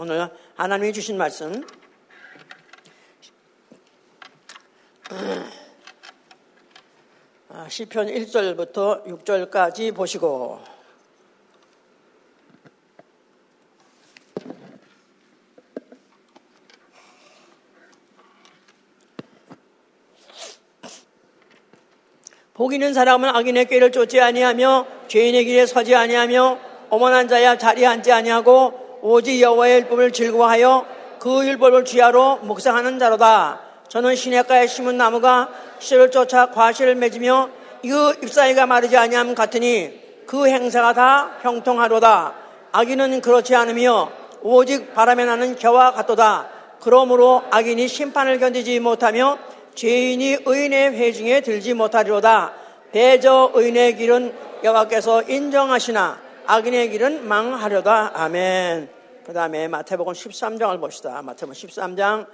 오늘 하나님이 주신 말씀. 아, 시편 1절부터 6절까지 보시고. 복 있는 사람은 악인의 꾀를 쫓지 아니하며 죄인의 길에 서지 아니하며 어머난 자야 자리에 앉지 아니하고 오직 여호와의 율법을 즐거워하여 그 율법을 주야로 묵상하는 자로다. 저는 시냇가에 심은 나무가 씨를 쫓아 과실을 맺으며 그 잎사이가 마르지 아니함 같으니 그 행사가 다 형통하로다. 악인은 그렇지 않으며 오직 바람에 나는 겨와 같도다. 그러므로 악인이 심판을 견디지 못하며 죄인이 의인의 회중에 들지 못하리로다. 대저 의인의 길은 여호와께서 인정하시나 악인의 길은 망하려다. 아멘. 그 다음에 마태복음 13장을 봅시다. 마태복음 13장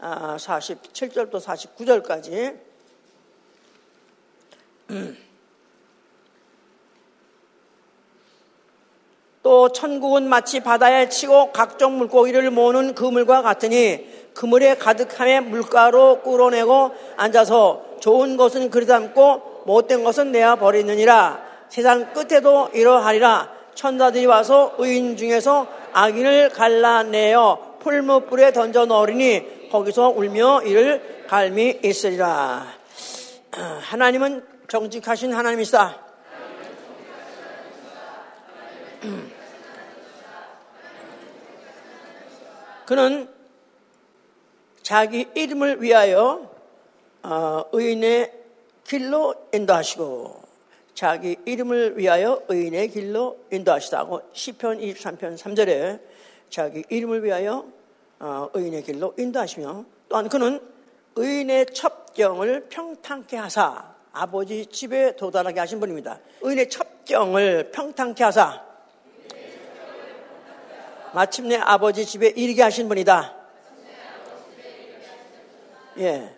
47절부터 아, 49절까지. 또 천국은 마치 바다에 치고 각종 물고기를 모으는 그물과 같으니 그물에 가득함에 물가로 끌어내고 앉아서 좋은 것은 그리 담고 못된 것은 내어 버리느니라 세상 끝에도 이러하리라 천사들이 와서 의인 중에서 악인을 갈라내어 풀무불에 던져 넣으리니 거기서 울며 이를 갈미 있으리라. 하나님은 정직하신 하나님이시다. 그는 자기 이름을 위하여 어, 의인의 길로 인도하시고 자기 이름을 위하여 의인의 길로 인도하시다고 시편 23편 3절에 자기 이름을 위하여 어, 의인의 길로 인도하시며 또한 그는 의인의 첩경을 평탄케 하사 아버지 집에 도달하게 하신 분입니다. 의인의 첩경을 평탄케 하사 마침내 아버지 집에 이르게 하신 분이다. 예,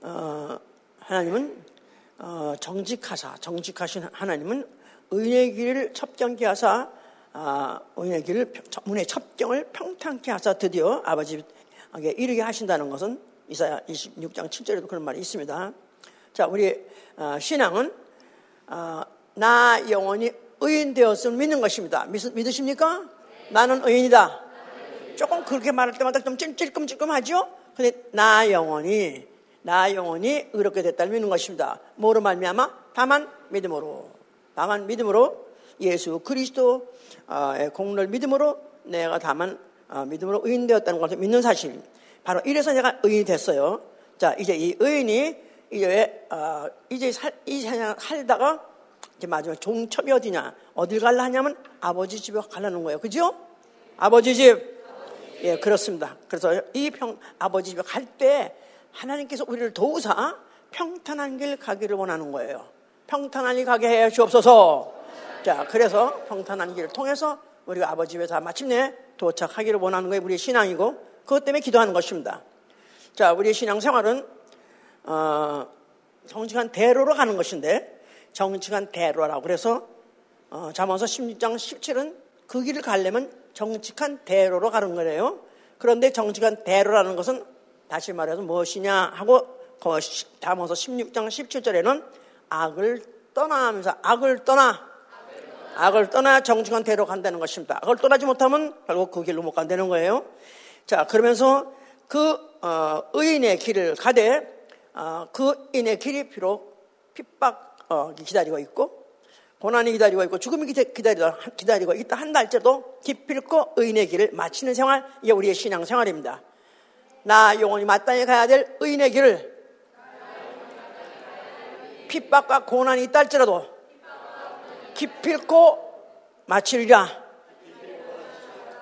어, 하나님은 어, 정직하사, 정직하신 하나님은 의의 길을 첩경케 하사, 아, 의의 길을, 문의 첩경을 평탄케 하사 드디어 아버지에게 이르게 하신다는 것은 이사야 26장 7절에도 그런 말이 있습니다. 자, 우리 어, 신앙은 어, 나 영원히 의인 되었음을 믿는 것입니다. 믿, 믿으십니까? 나는 의인이다. 조금 그렇게 말할 때마다 좀 찔끔찔끔하죠? 근데 나 영혼이 나 영혼이 의롭게 됐다를 믿는 것입니다. 뭐로 말미암아? 다만 믿음으로. 다만 믿음으로 예수 그리스도의 공로를 믿음으로 내가 다만 어, 믿음으로 의인되었다는 것을 믿는 사실. 바로 이래서 내가 의인이 됐어요. 자, 이제 이 의인이 이제 어, 이제 살, 이 세상 살다가 이제 마지막 종첩이 어디냐? 어딜 갈라 하냐면 아버지 집에 가려는 거예요. 그죠? 아버지 집. 예, 그렇습니다. 그래서 이 평, 아버지 집에 갈 때 하나님께서 우리를 도우사 평탄한 길 가기를 원하는 거예요. 평탄한 길 가게 해 주옵소서. 자, 그래서 평탄한 길을 통해서 우리가 아버지 집에 다 마침내 도착하기를 원하는 거예요. 우리의 신앙이고 그것 때문에 기도하는 것입니다. 자, 우리의 신앙 생활은 어, 정직한 대로로 가는 것인데 정직한 대로라고 그래서 어, 잠언서 16장 17은 그 길을 가려면 정직한 대로로 가는 거래요. 그런데 정직한 대로라는 것은 다시 말해서 무엇이냐 하고 잠언서 16장 17절에는 악을 떠나면서 악을 떠나 악을 떠나 정직한 대로 간다는 것입니다. 악을 떠나지 못하면 결국 그 길로 못 간다는 거예요. 자 그러면서 그 어, 의인의 길을 가되 어, 그 인의 길이 비록 핍박 어, 기다리고 있고 고난이 기다리고 있고 죽음이 기다리고, 기다리고 있다 한 달째도 기필코 의인의 길을 마치는 생활, 이게 우리의 신앙 생활입니다. 나 영원히 마땅히 가야 될 의인의 길을 핍박과 고난이 있다 할지라도 기필코 마치리라.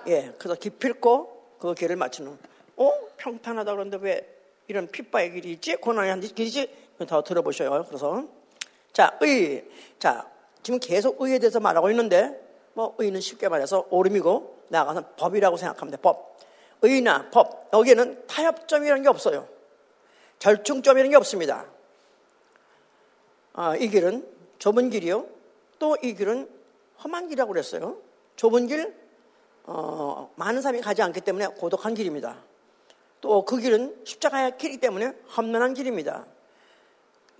예, 그래서 기필코 그 길을 마치는. 어? 평탄하다 그러는데 왜 이런 핍박의 길이 있지? 고난의 한 길이 있지? 더 들어보셔요. 그래서. 자, 의. 자, 지금 계속 의에 대해서 말하고 있는데 뭐 의는 쉽게 말해서 오름이고 나아가서 법이라고 생각하면 돼. 법. 의나 법. 여기에는 타협점이라는 게 없어요. 절충점이라는 게 없습니다. 아, 이 길은 좁은 길이요. 또 이 길은 험한 길이라고 그랬어요. 좁은 길, 어, 많은 사람이 가지 않기 때문에 고독한 길입니다. 또 그 길은 십자가의 길이기 때문에 험난한 길입니다.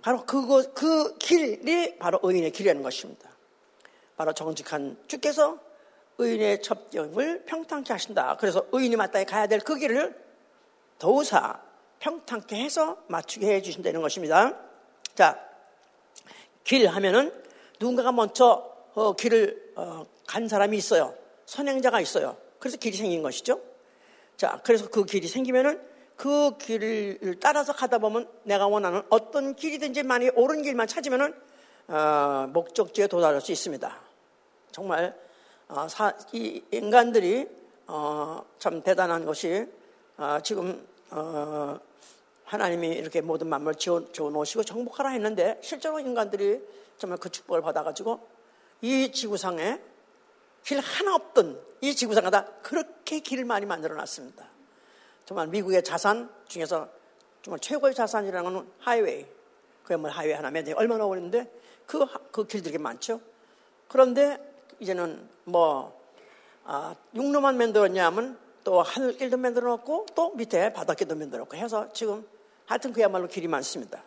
바로 그거, 그 길이 바로 의인의 길이라는 것입니다. 바로 정직한 주께서 의인의 첩경을 평탄케 하신다. 그래서 의인이 마땅히 가야 될 그 길을 더우사 평탄케 해서 맞추게 해 주신다는 것입니다. 자, 길 하면은 누군가가 먼저 어, 길을 어, 간 사람이 있어요. 선행자가 있어요. 그래서 길이 생긴 것이죠. 자, 그래서 그 길이 생기면은 그 길을 따라서 가다 보면 내가 원하는 어떤 길이든지 만약 옳은 길만 찾으면은 어, 목적지에 도달할 수 있습니다. 정말 어, 사, 이 인간들이 어, 참 대단한 것이 어, 지금 어, 하나님이 이렇게 모든 만물 지어, 지어 놓으시고 정복하라 했는데 실제로 인간들이 정말 그 축복을 받아가지고 이 지구상에 길 하나 없던 이 지구상에 다 그렇게 길을 많이 만들어 놨습니다. 정말 미국의 자산 중에서 정말 최고의 자산이라는 건 하이웨이. 그야말 하이웨이 하나 맨 얼마나 어려운데 그, 그 길들이 많죠. 그런데 이제는 뭐, 아, 육로만 만들었냐면 또 하늘길도 만들어 놓고 또 밑에 바닷길도 만들어 놓고 해서 지금 하여튼 그야말로 길이 많습니다.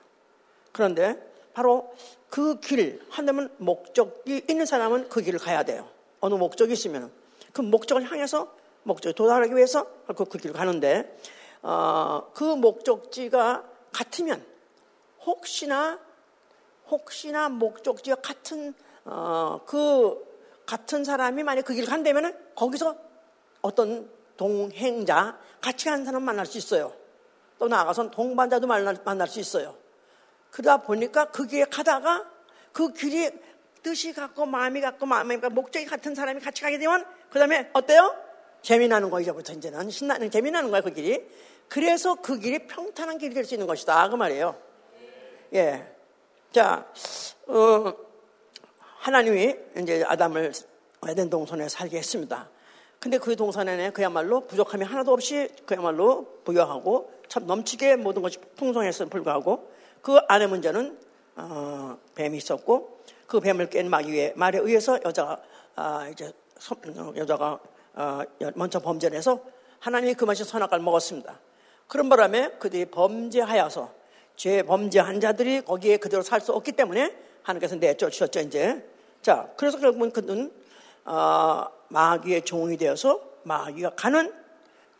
그런데 바로 그 길, 한다면 목적이 있는 사람은 그 길을 가야 돼요. 어느 목적이 있으면 그 목적을 향해서 목적에 도달하기 위해서 그, 그 길을 가는데 어, 그 목적지가 같으면 혹시나 혹시나 목적지가 같은 어, 그 같은 사람이 만약 그 길을 간다면 거기서 어떤 동행자 같이 가는 사람 만날 수 있어요. 또 나아가서 동반자도 만날, 만날 수 있어요. 그러다 보니까 그 길에 가다가 그 길이 뜻이 같고 마음이 같고 마음이 같고 목적이 같은 사람이 같이 가게 되면 그 다음에 어때요? 재미나는 거 이제부터 이제는 신나는 재미나는 거야 그 길이. 그래서 그 길이 평탄한 길이 될 수 있는 것이다 그 말이에요. 예. 자, 어, 하나님이 이제 아담을 에덴 동산에 살게 했습니다. 근데 그 동산에는 그야말로 부족함이 하나도 없이 그야말로 부여하고 참 넘치게 모든 것이 풍성했음에 불구하고 그 안의 문제는 어, 뱀이 있었고 그 뱀을 깬 마귀에 말에 의해서 여자가 아, 이제 여자가 어, 먼저 범죄를 해서 하나님이 그 맛이 선악과를 먹었습니다. 그런 바람에 그들이 범죄하여서 죄 범죄한 자들이 거기에 그대로 살 수 없기 때문에 하나님께서 내쫓으셨죠 이제. 자, 그래서 결국은 그는 어, 마귀의 종이 되어서 마귀가 가는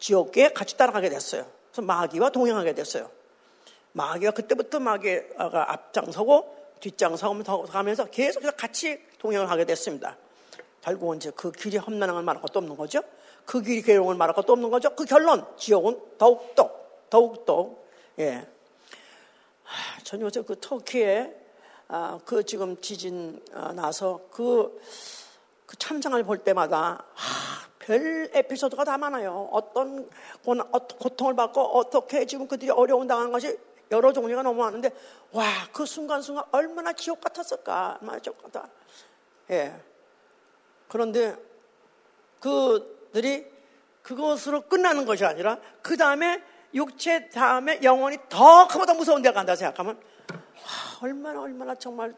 지옥에 같이 따라가게 됐어요. 그래서 마귀와 동행하게 됐어요. 마귀가 그때부터 마귀가 앞장서고 뒷장서면서 계속해서 같이 동행을 하게 됐습니다. 결국은 이제 그 길이 험난한 걸 말할 것도 없는 거죠. 그 길이 괴로움을 말할 것도 없는 거죠. 그 결론, 지옥은 더욱더, 더욱더, 예. 전 요새 그 터키에 아, 그 지금 지진 아, 나서 그, 그 참상을 볼 때마다 아, 별 에피소드가 다 많아요. 어떤 고통을 받고 어떻게 지금 그들이 어려운 당한 것이 여러 종류가 너무 많은데 와 그 순간순간 얼마나 지옥 같았을까 같아. 예. 그런데 그들이 그것으로 끝나는 것이 아니라 그 다음에 육체 다음에 영혼이 더 그보다 무서운 데 간다 생각하면 와, 얼마나 얼마나 정말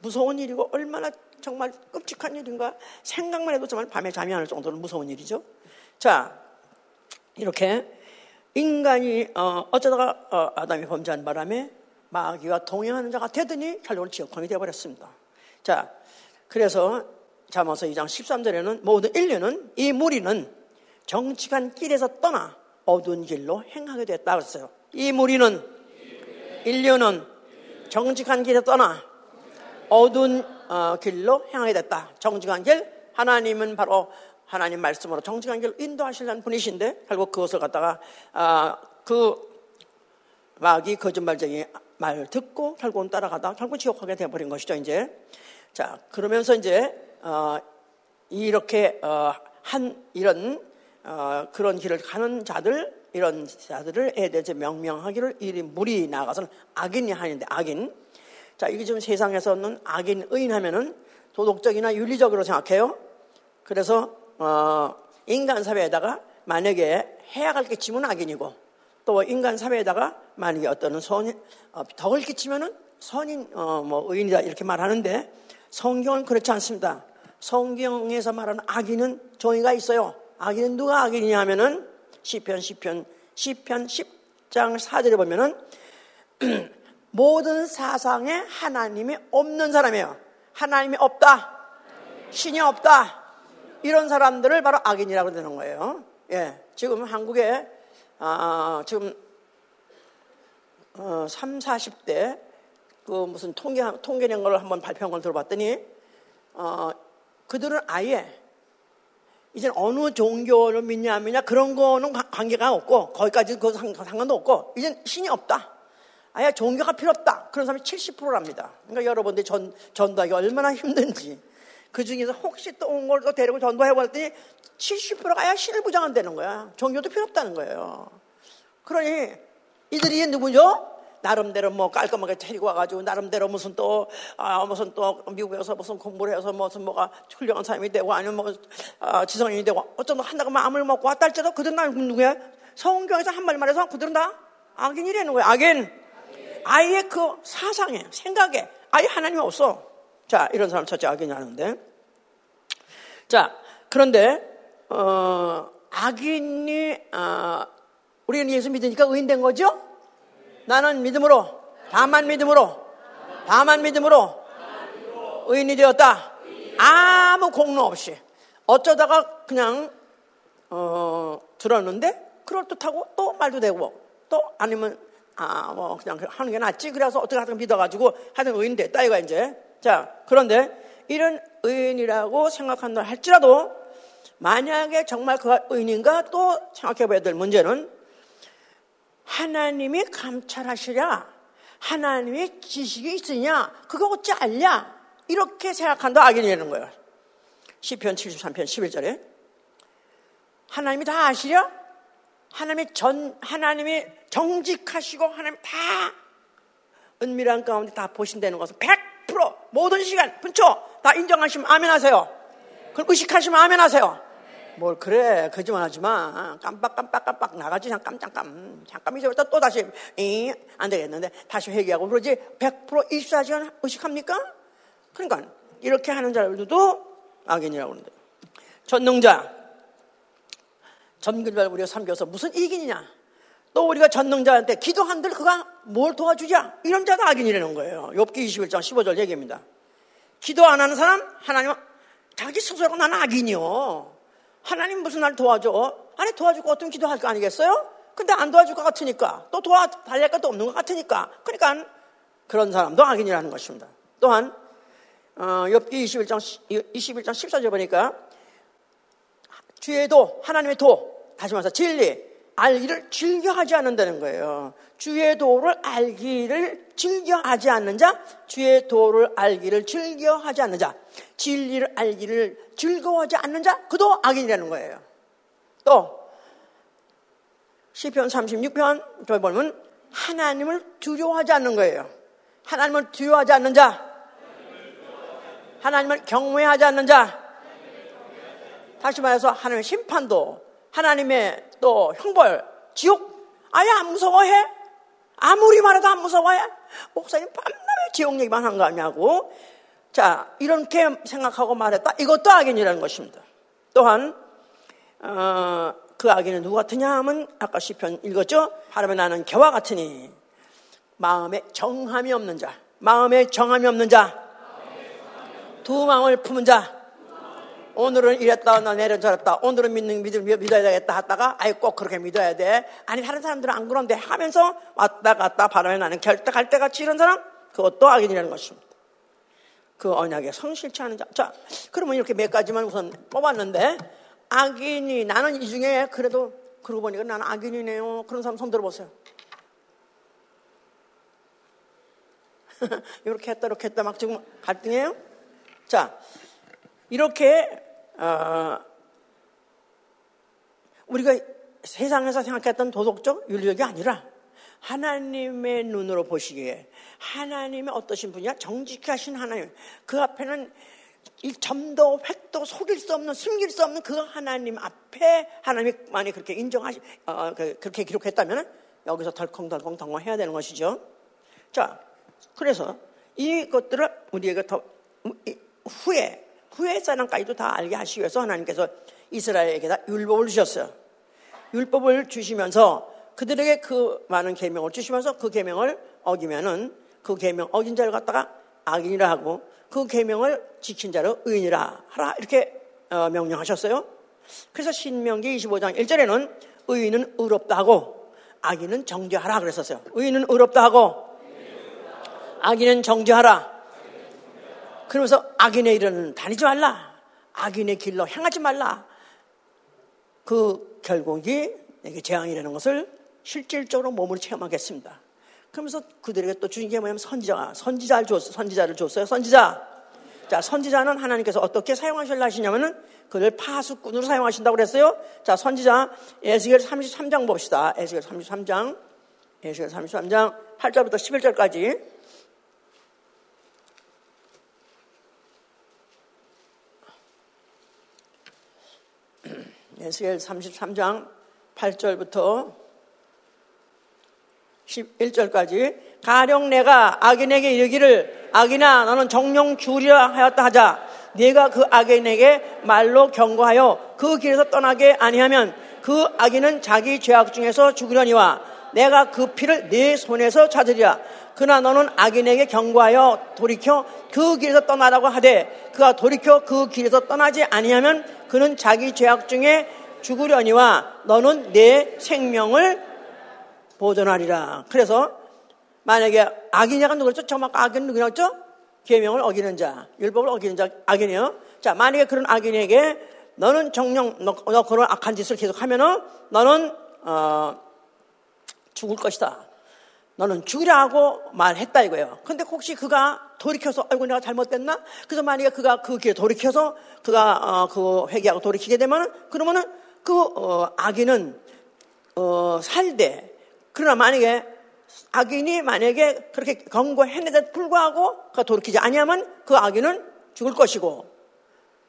무서운 일이고 얼마나 정말 끔찍한 일인가 생각만 해도 정말 밤에 잠이 안 올 정도로 무서운 일이죠. 자 이렇게 인간이 어, 어쩌다가 어, 아담이 범죄한 바람에 마귀와 동행하는 자가 되더니 결국은 지옥형이 되어버렸습니다. 자 그래서 자모서 2장 13절에는 모든 인류는 이 무리는 정직한 길에서 떠나 어두운 길로 행하게 됐다 그랬어요. 이 무리는 인류는 정직한 길에 떠나 어두운 어, 길로 행하게 됐다. 정직한 길 하나님은 바로 하나님 말씀으로 정직한 길로 인도하시려는 분이신데 결국 그것을 갖다가 아, 그 마귀 거짓말쟁이 말 듣고 결국은 따라가다 결국 지옥하게 되어버린 것이죠 이제 자 그러면서 이제 어, 이렇게 어, 한 이런 어, 그런 길을 가는 자들 이런 자들을 에대제 명명하기를 이 물이 나가서는 악인이 하는데 악인 자 이게 지금 세상에서는 악인 의인하면은 도덕적이나 윤리적으로 생각해요. 그래서 어, 인간 사회에다가 만약에 해악을 끼치면 악인이고 또 인간 사회에다가 만약에 어떤 선 어, 덕을 끼치면은 선인 어, 뭐 의인이다 이렇게 말하는데 성경은 그렇지 않습니다. 성경에서 말하는 악인은 정의가 있어요. 악인은 누가 악인이냐 하면은 시편 시편 시편 10장 4절에 보면은 모든 사상에 하나님이 없는 사람이에요. 하나님이 없다. 신이 없다. 이런 사람들을 바로 악인이라고 되는 거예요. 예. 지금 한국에, 아, 지금, 어, 3, 40대 그 무슨 통계, 통계낸 걸 한번 발표한 걸 들어봤더니, 어, 그들은 아예 이제 어느 종교를 믿냐 안 믿냐 그런 거는 관계가 없고 거기까지 그 상관도 없고 이제 신이 없다. 아예 종교가 필요 없다. 그런 사람이 70%랍니다. 그러니까 여러분들이 전, 전도하기 얼마나 힘든지. 그 중에서 혹시 또 온 걸 또 데리고 전도해 봤더니 70%가 아예 신을 부정한다는 거야. 종교도 필요 없다는 거예요. 그러니 이들이 누구죠? 나름대로 뭐 깔끔하게 데리고 와가지고 나름대로 무슨 또, 아, 무슨 또 미국에서 무슨 공부를 해서 무슨 뭐가 훌륭한 사람이 되고 아니면 뭐, 아, 지성인이 되고 어쩐다 한다고 마음을 먹고 왔다 할지라도 그들은 나 누구야? 성경에서 한 말 말해서 그들은 다 악인이라는 거야. 악인. 아예 그 사상에, 생각에 아예 하나님이 없어. 자, 이런 사람 첫째 악인이라는데. 자, 그런데, 어, 악인이, 어, 우리는 예수 믿으니까 의인된 거죠? 나는 믿음으로, 다만 믿음으로, 다만 믿음으로 의인이 되었다. 아무 공로 없이. 어쩌다가 그냥, 어, 들었는데, 그럴듯하고 또 말도 되고, 또 아니면, 아, 뭐, 그냥 하는 게 낫지. 그래서 어떻게 하든 믿어가지고 하여튼 의인 됐다, 이거 이제. 자, 그런데 이런 의인이라고 생각한다 할지라도 만약에 정말 그가 의인인가 또 생각해 봐야 될 문제는 하나님이 감찰하시랴 하나님의 지식이 있으냐 그거 어찌 알냐 이렇게 생각한다 악인이라는 거예요. 10편 73편 11절에 하나님이 다 아시랴 하나님이 전 하나님이 정직하시고 하나님 다 은밀한 가운데 다 보신다는 것은 100% 모든 시간 분초 다 인정하시면 아멘 하세요. 그걸 의식하시면 아멘 하세요. 뭘 그래 거짓말 하지 마. 깜빡깜빡깜빡 나가지 잠깐 잠깐. 잠깐 잊어버렸다 또 다시 이, 안 되겠는데. 다시 회개하고 그러지. 100% 24시간 의식합니까? 그러니까 이렇게 하는 자들도 악인이라고 그러는데. 전능자. 전근별 우리가 섬겨서 무슨 이익이냐? 또 우리가 전능자한테 기도한들 그가 뭘 도와주냐? 이런 자도 악인이라는 거예요. 욥기 21장 15절 얘기입니다. 기도 안 하는 사람 하나님 자기 스스로가 나는 악인이요 하나님 무슨 날 도와줘? 아니 도와줄 것 같으면 기도할 거 아니겠어요? 근데 안 도와줄 것 같으니까 또 도와 달랠 것도 없는 것 같으니까 그러니까 그런 사람도 악인이라는 것입니다. 또한 어, 엽기 21장 21장 14절 보니까 주의 도 하나님의 도 다시 말해서 진리 알기를 즐겨하지 않는다는 거예요. 주의 도를 알기를 즐겨하지 않는 자, 주의 도를 알기를 즐겨하지 않는 자, 진리를 알기를 즐거워하지 않는 자, 그도 악인이라는 거예요. 또 시편 36편 저희 보면 하나님을 두려워하지 않는 거예요. 하나님을 두려워하지 않는 자, 하나님을 경외하지 않는 자, 다시 말해서 하나님의 심판도 하나님의 또 형벌, 지옥 아예 안 무서워해? 아무리 말해도 안 무서워해? 목사님 밤낮에 지옥 얘기만 한 거 아니냐고. 자, 이렇게 생각하고 말했다. 이것도 악인이라는 것입니다. 또한 어, 그 악인은 누구 같으냐 하면 아까 시편 읽었죠? 하나님의 나는 개와 같으니 마음에 정함이 없는 자, 마음에 정함이 없는 자, 두 마음을 품은 자, 오늘은 이랬다, 나 내려 저랬다. 오늘은 믿는 믿을 믿어야 되겠다 하다가 아예 꼭 그렇게 믿어야 돼. 아니 다른 사람들은 안 그런데 하면서 왔다 갔다 바람에 나는 결탁할 때 같이 이런 사람 그것도 악인이라는 것입니다. 그 언약에 성실치 않은 자. 자, 그러면 이렇게 몇 가지만 우선 뽑았는데 악인이 나는 이 중에 그래도 그러고 보니까 나는 악인이네요. 그런 사람 손 들어보세요. 이렇게 했다, 이렇게 했다, 막 지금 갈등해요? 자, 이렇게 어, 우리가 세상에서 생각했던 도덕적 윤리적이 아니라 하나님의 눈으로 보시기에 하나님의 어떠신 분이야? 정직하신 하나님. 그 앞에는 이 점도 획도 속일 수 없는 숨길 수 없는 그 하나님 앞에 하나님만이 그렇게 인정하시 어, 그, 그렇게 기록했다면 여기서 덜컹덜컹 당황해야 되는 것이죠. 자, 그래서 이것들을 우리에게 더 후에 후에 사람까지도 다 알게 하시기 위해서 하나님께서 이스라엘에게 다 율법을 주셨어요. 율법을 주시면서 그들에게 그 많은 계명을 주시면서 그 계명을 어기면은 그 계명 어긴 자를 갖다가 악인이라 하고 그 계명을 지킨 자를 의인이라 하라 이렇게 어, 명령하셨어요. 그래서 신명기 25장 1절에는 의인은 의롭다 하고 악인은 정죄하라 그랬었어요. 의인은 의롭다 하고 악인은 정죄하라. 그러면서 악인의 일은 다니지 말라. 악인의 길로 향하지 말라. 그 결국이 내게 재앙이라는 것을 실질적으로 몸으로 체험하겠습니다. 그러면서 그들에게 또 주신 게 뭐냐면 선지자가 선지자를 줬어요. 선지자를 줬어요. 선지자. 자, 선지자는 하나님께서 어떻게 사용하실라 하시냐면은 그를 파수꾼으로 사용하신다고 그랬어요. 자, 선지자 에스겔 33장 봅시다. 에스겔 33장. 에스겔 33장 8절부터 11절까지. 에스겔 33장 8절부터 11절까지. 가령 내가 악인에게 이르기를 악인아 너는 정령 죽으리라 하였다 하자. 네가 그 악인에게 말로 경고하여 그 길에서 떠나게 아니하면 그 악인은 자기 죄악 중에서 죽으려니와 내가 그 피를 네 손에서 찾으리라 그러나 너는 악인에게 경고하여 돌이켜 그 길에서 떠나라고 하되 그가 돌이켜 그 길에서 떠나지 아니하면 그는 자기 죄악 중에 죽으려니와 너는 내 생명을 보존하리라. 그래서 만약에 악인이가 누구였죠? 정말 악인 누구였죠? 계명을 어기는 자, 율법을 어기는 자 악인이에요. 자, 만약에 그런 악인에게 너는 정령 너, 너 그런 악한 짓을 계속하면은 너는 어, 죽을 것이다. 너는 하고 말했다 이거예요. 근데 혹시 그가 돌이켜서 아이고 내가 잘못됐나? 그래서 만약에 그가 그 길에 돌이켜서 그가 어, 그 회개하고 돌이키게 되면은 그러면은 그 어, 악인은 어, 살되 그러나 만약에 악인이 만약에 그렇게 경고했는데도 불구하고 그가 돌이키지 아니하면 그 악인은 죽을 것이고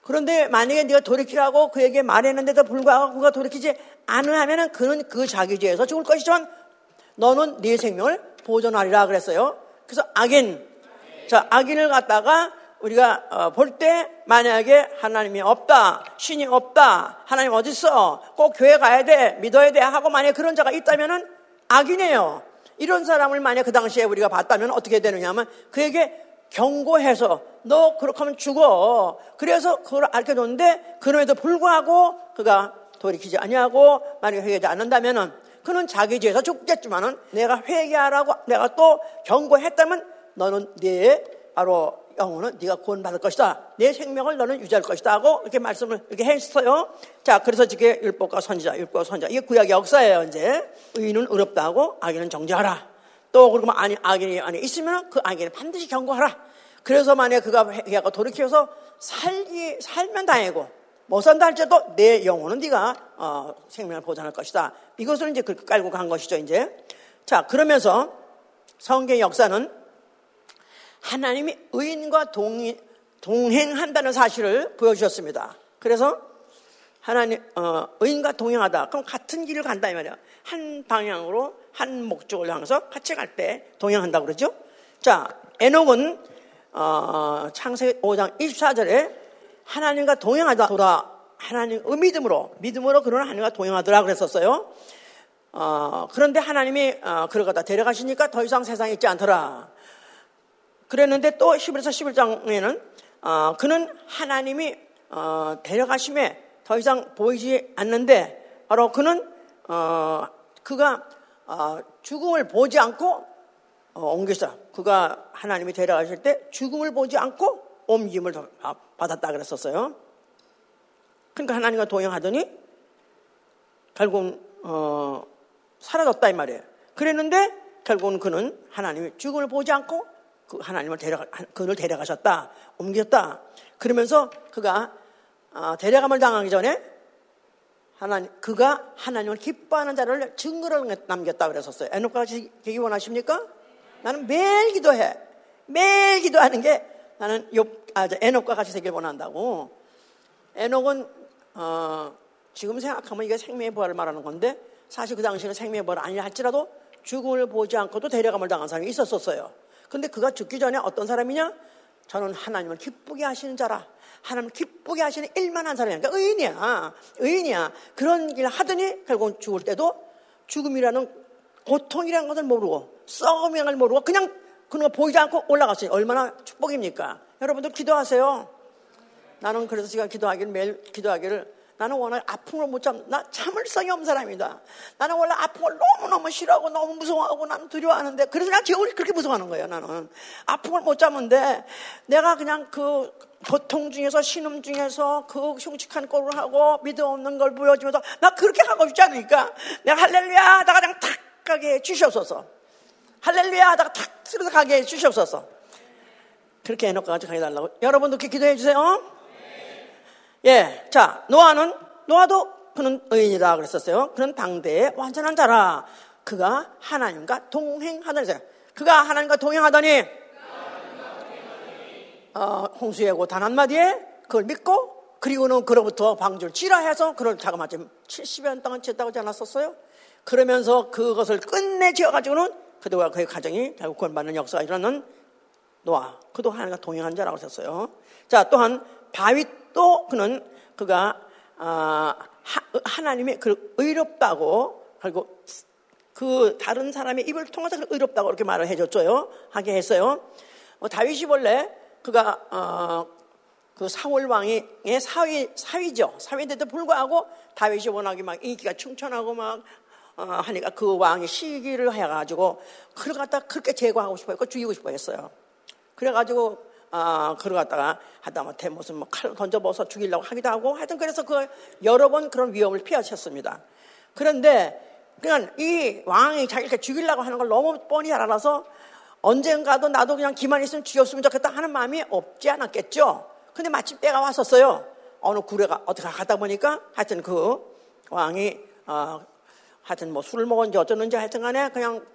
그런데 만약에 네가 돌이키라고 그에게 말했는데도 불구하고 그가 돌이키지 않으면은 그는 그 자기 죄에서 죽을 것이지만 너는 네 생명을 보존하리라 그랬어요. 그래서 악인, 자 악인을 갖다가 우리가 어, 볼때 만약에 하나님이 없다, 신이 없다, 하나님 어디 있어? 꼭 교회 가야 돼, 믿어야 돼 하고 만약 그런 자가 있다면은 악이네요. 이런 사람을 만약 그 당시에 우리가 봤다면 어떻게 되느냐 하면 그에게 경고해서 너 그렇게 하면 죽어. 그래서 그걸 알게 줬는데 그럼에도 불구하고 그가 돌이키지 아니하고 만약에 회개하지 않는다면은 그는 자기 죄에서 죽겠지만은 내가 회개하라고 내가 또 경고했다면 너는 네 바로 영혼은 네가 구원받을 것이다. 내 생명을 너는 유지할 것이다 하고 이렇게 말씀을 이렇게 했어요. 자, 그래서 이게 율법과 선지자, 율법과 선지자. 이게 구약의 역사예요, 이제. 의인은 의롭다 하고 악인은 정죄하라. 또 그리고 아니 악인이 안에 있으면 그 악인은 반드시 경고하라. 그래서 만약 그가 회개하고 돌이켜서 살기 살면 다행이고 못 산다 할지라도 내 영혼은 네가 어, 생명을 보장할 것이다. 이것을 이제 그렇게 깔고 간 것이죠, 이제. 자, 그러면서 성경 역사는 하나님이 의인과 동의, 동행한다는 사실을 보여주셨습니다. 그래서 하나님 어, 의인과 동행하다. 그럼 같은 길을 간다 이 말이야. 한 방향으로 한 목적을 향해서 같이 갈 때 동행한다 그러죠. 자, 에녹은 어, 창세기 5장 24절에 하나님과 동행하다 돌아 하나님 의 믿음으로 믿음으로 그런 하나님과 동행하더라 그랬었어요. 어, 그런데 하나님이 어, 그러다 데려가시니까 더 이상 세상에 있지 않더라. 그랬는데 또 11에서 11장에는 어, 그는 하나님이 어, 데려가심에 더 이상 보이지 않는데 바로 그는 어, 그가 어, 죽음을 보지 않고 어, 옮겼어. 그가 하나님이 데려가실 때 죽음을 보지 않고 옮김을 받았다 그랬었어요. 그러니까 하나님과 동행하더니 결국은 어, 사라졌다 이 말이에요. 그랬는데 결국은 그는 하나님이 죽음을 보지 않고 그 하나님을 데려가, 그를 데려가셨다. 옮겼다. 그러면서 그가 어, 데려감을 당하기 전에 하나님, 그가 하나님을 기뻐하는 자를 증거를 남겼다 그랬었어요. 에녹과 같이 되기 원하십니까? 나는 매일 기도해. 매일 기도하는 게 나는 요, 아, 에녹과 같이 되길 원한다고. 에녹은, 어, 지금 생각하면 이게 생명의 부활을 말하는 건데 사실 그 당시에는 생명의 부활 아니라 할지라도 죽음을 보지 않고도 데려감을 당한 사람이 있었었어요. 근데 그가 죽기 전에 어떤 사람이냐? 저는 하나님을 기쁘게 하시는 자라. 하나님을 기쁘게 하시는 일만 한 사람이야. 그러니까 의인이야. 의인이야. 그런 길 하더니 결국 죽을 때도 죽음이라는 고통이라는 것을 모르고 썩음이라는 걸 모르고 그냥 그런 거 보이지 않고 올라갔어요. 얼마나 축복입니까? 여러분들 기도하세요. 나는 그래서 지금 기도하기를 매일 기도하기를 나는 원래 아픔을 못 참, 나 참을성이 없는 사람이다. 나는 원래 아픔을 너무너무 싫어하고 너무 무서워하고 나는 두려워하는데, 그래서 난 지금 그렇게 무서워하는 거예요, 나는. 아픔을 못 참는데, 내가 그냥 그 고통 중에서, 신음 중에서 그 흉측한 꼴을 하고 믿음 없는 걸 보여주면서, 나 그렇게 하고 싶지 않으니까, 내가 할렐루야 하다가 그냥 탁 가게 해주시옵소서. 할렐루야 하다가 탁 쓰러져 가게 해주시옵소서. 그렇게 해놓고 같이 가해달라고. 여러분도 그렇게 기도해 주세요. 예, 자, 노아는, 노아도 그는 의인이다 그랬었어요. 그는 당대의 완전한 자라. 그가 하나님과 동행하더니, 그가 하나님과 동행하더니, 어, 홍수 예고 단 한마디에 그걸 믿고, 그리고는 그로부터 방주를 지라해서 그를 자그마치 70여 년 동안 지었다고 하지 않았었어요? 그러면서 그것을 끝내 지어가지고는 그들과 그의 가정이 결국 구원받는 역사가 일어나는 노아. 그도 하나님과 동행한 자라고 했었어요. 자, 또한 다윗도 그는 그가 아, 하 나님의 그 의롭다고 그리고 그 다른 사람의 입을 통해서 의롭다고 이렇게 말을 해줬어요. 하게 했어요. 어, 다윗이 원래 그가 어, 그 사울 왕의 사위 사위죠. 사위인데도 불구하고 다윗이 워낙에 막 인기가 충천하고 막 어, 하니까 그 왕이 시기를 해가지고 그걸 갖다 그렇게 제거하고 싶어 했고 죽이고 싶어 했어요. 그래가지고 아, 그러 갔다가 하다못해 무슨 뭐 칼 던져버서 죽이려고 하기도 하고 하여튼 그래서 그 여러 번 그런 위험을 피하셨습니다. 그런데 그냥 이 왕이 자기 이렇게 죽이려고 하는 걸 너무 뻔히 알아서 언젠가도 나도 그냥 기만 있으면 죽였으면 좋겠다 하는 마음이 없지 않았겠죠. 근데 마침 때가 왔었어요. 어느 구례가 어떻게 가다 보니까 하여튼 그 왕이 어, 하여튼 뭐 술을 먹었는지 어쩌는지 하여튼 간에 그냥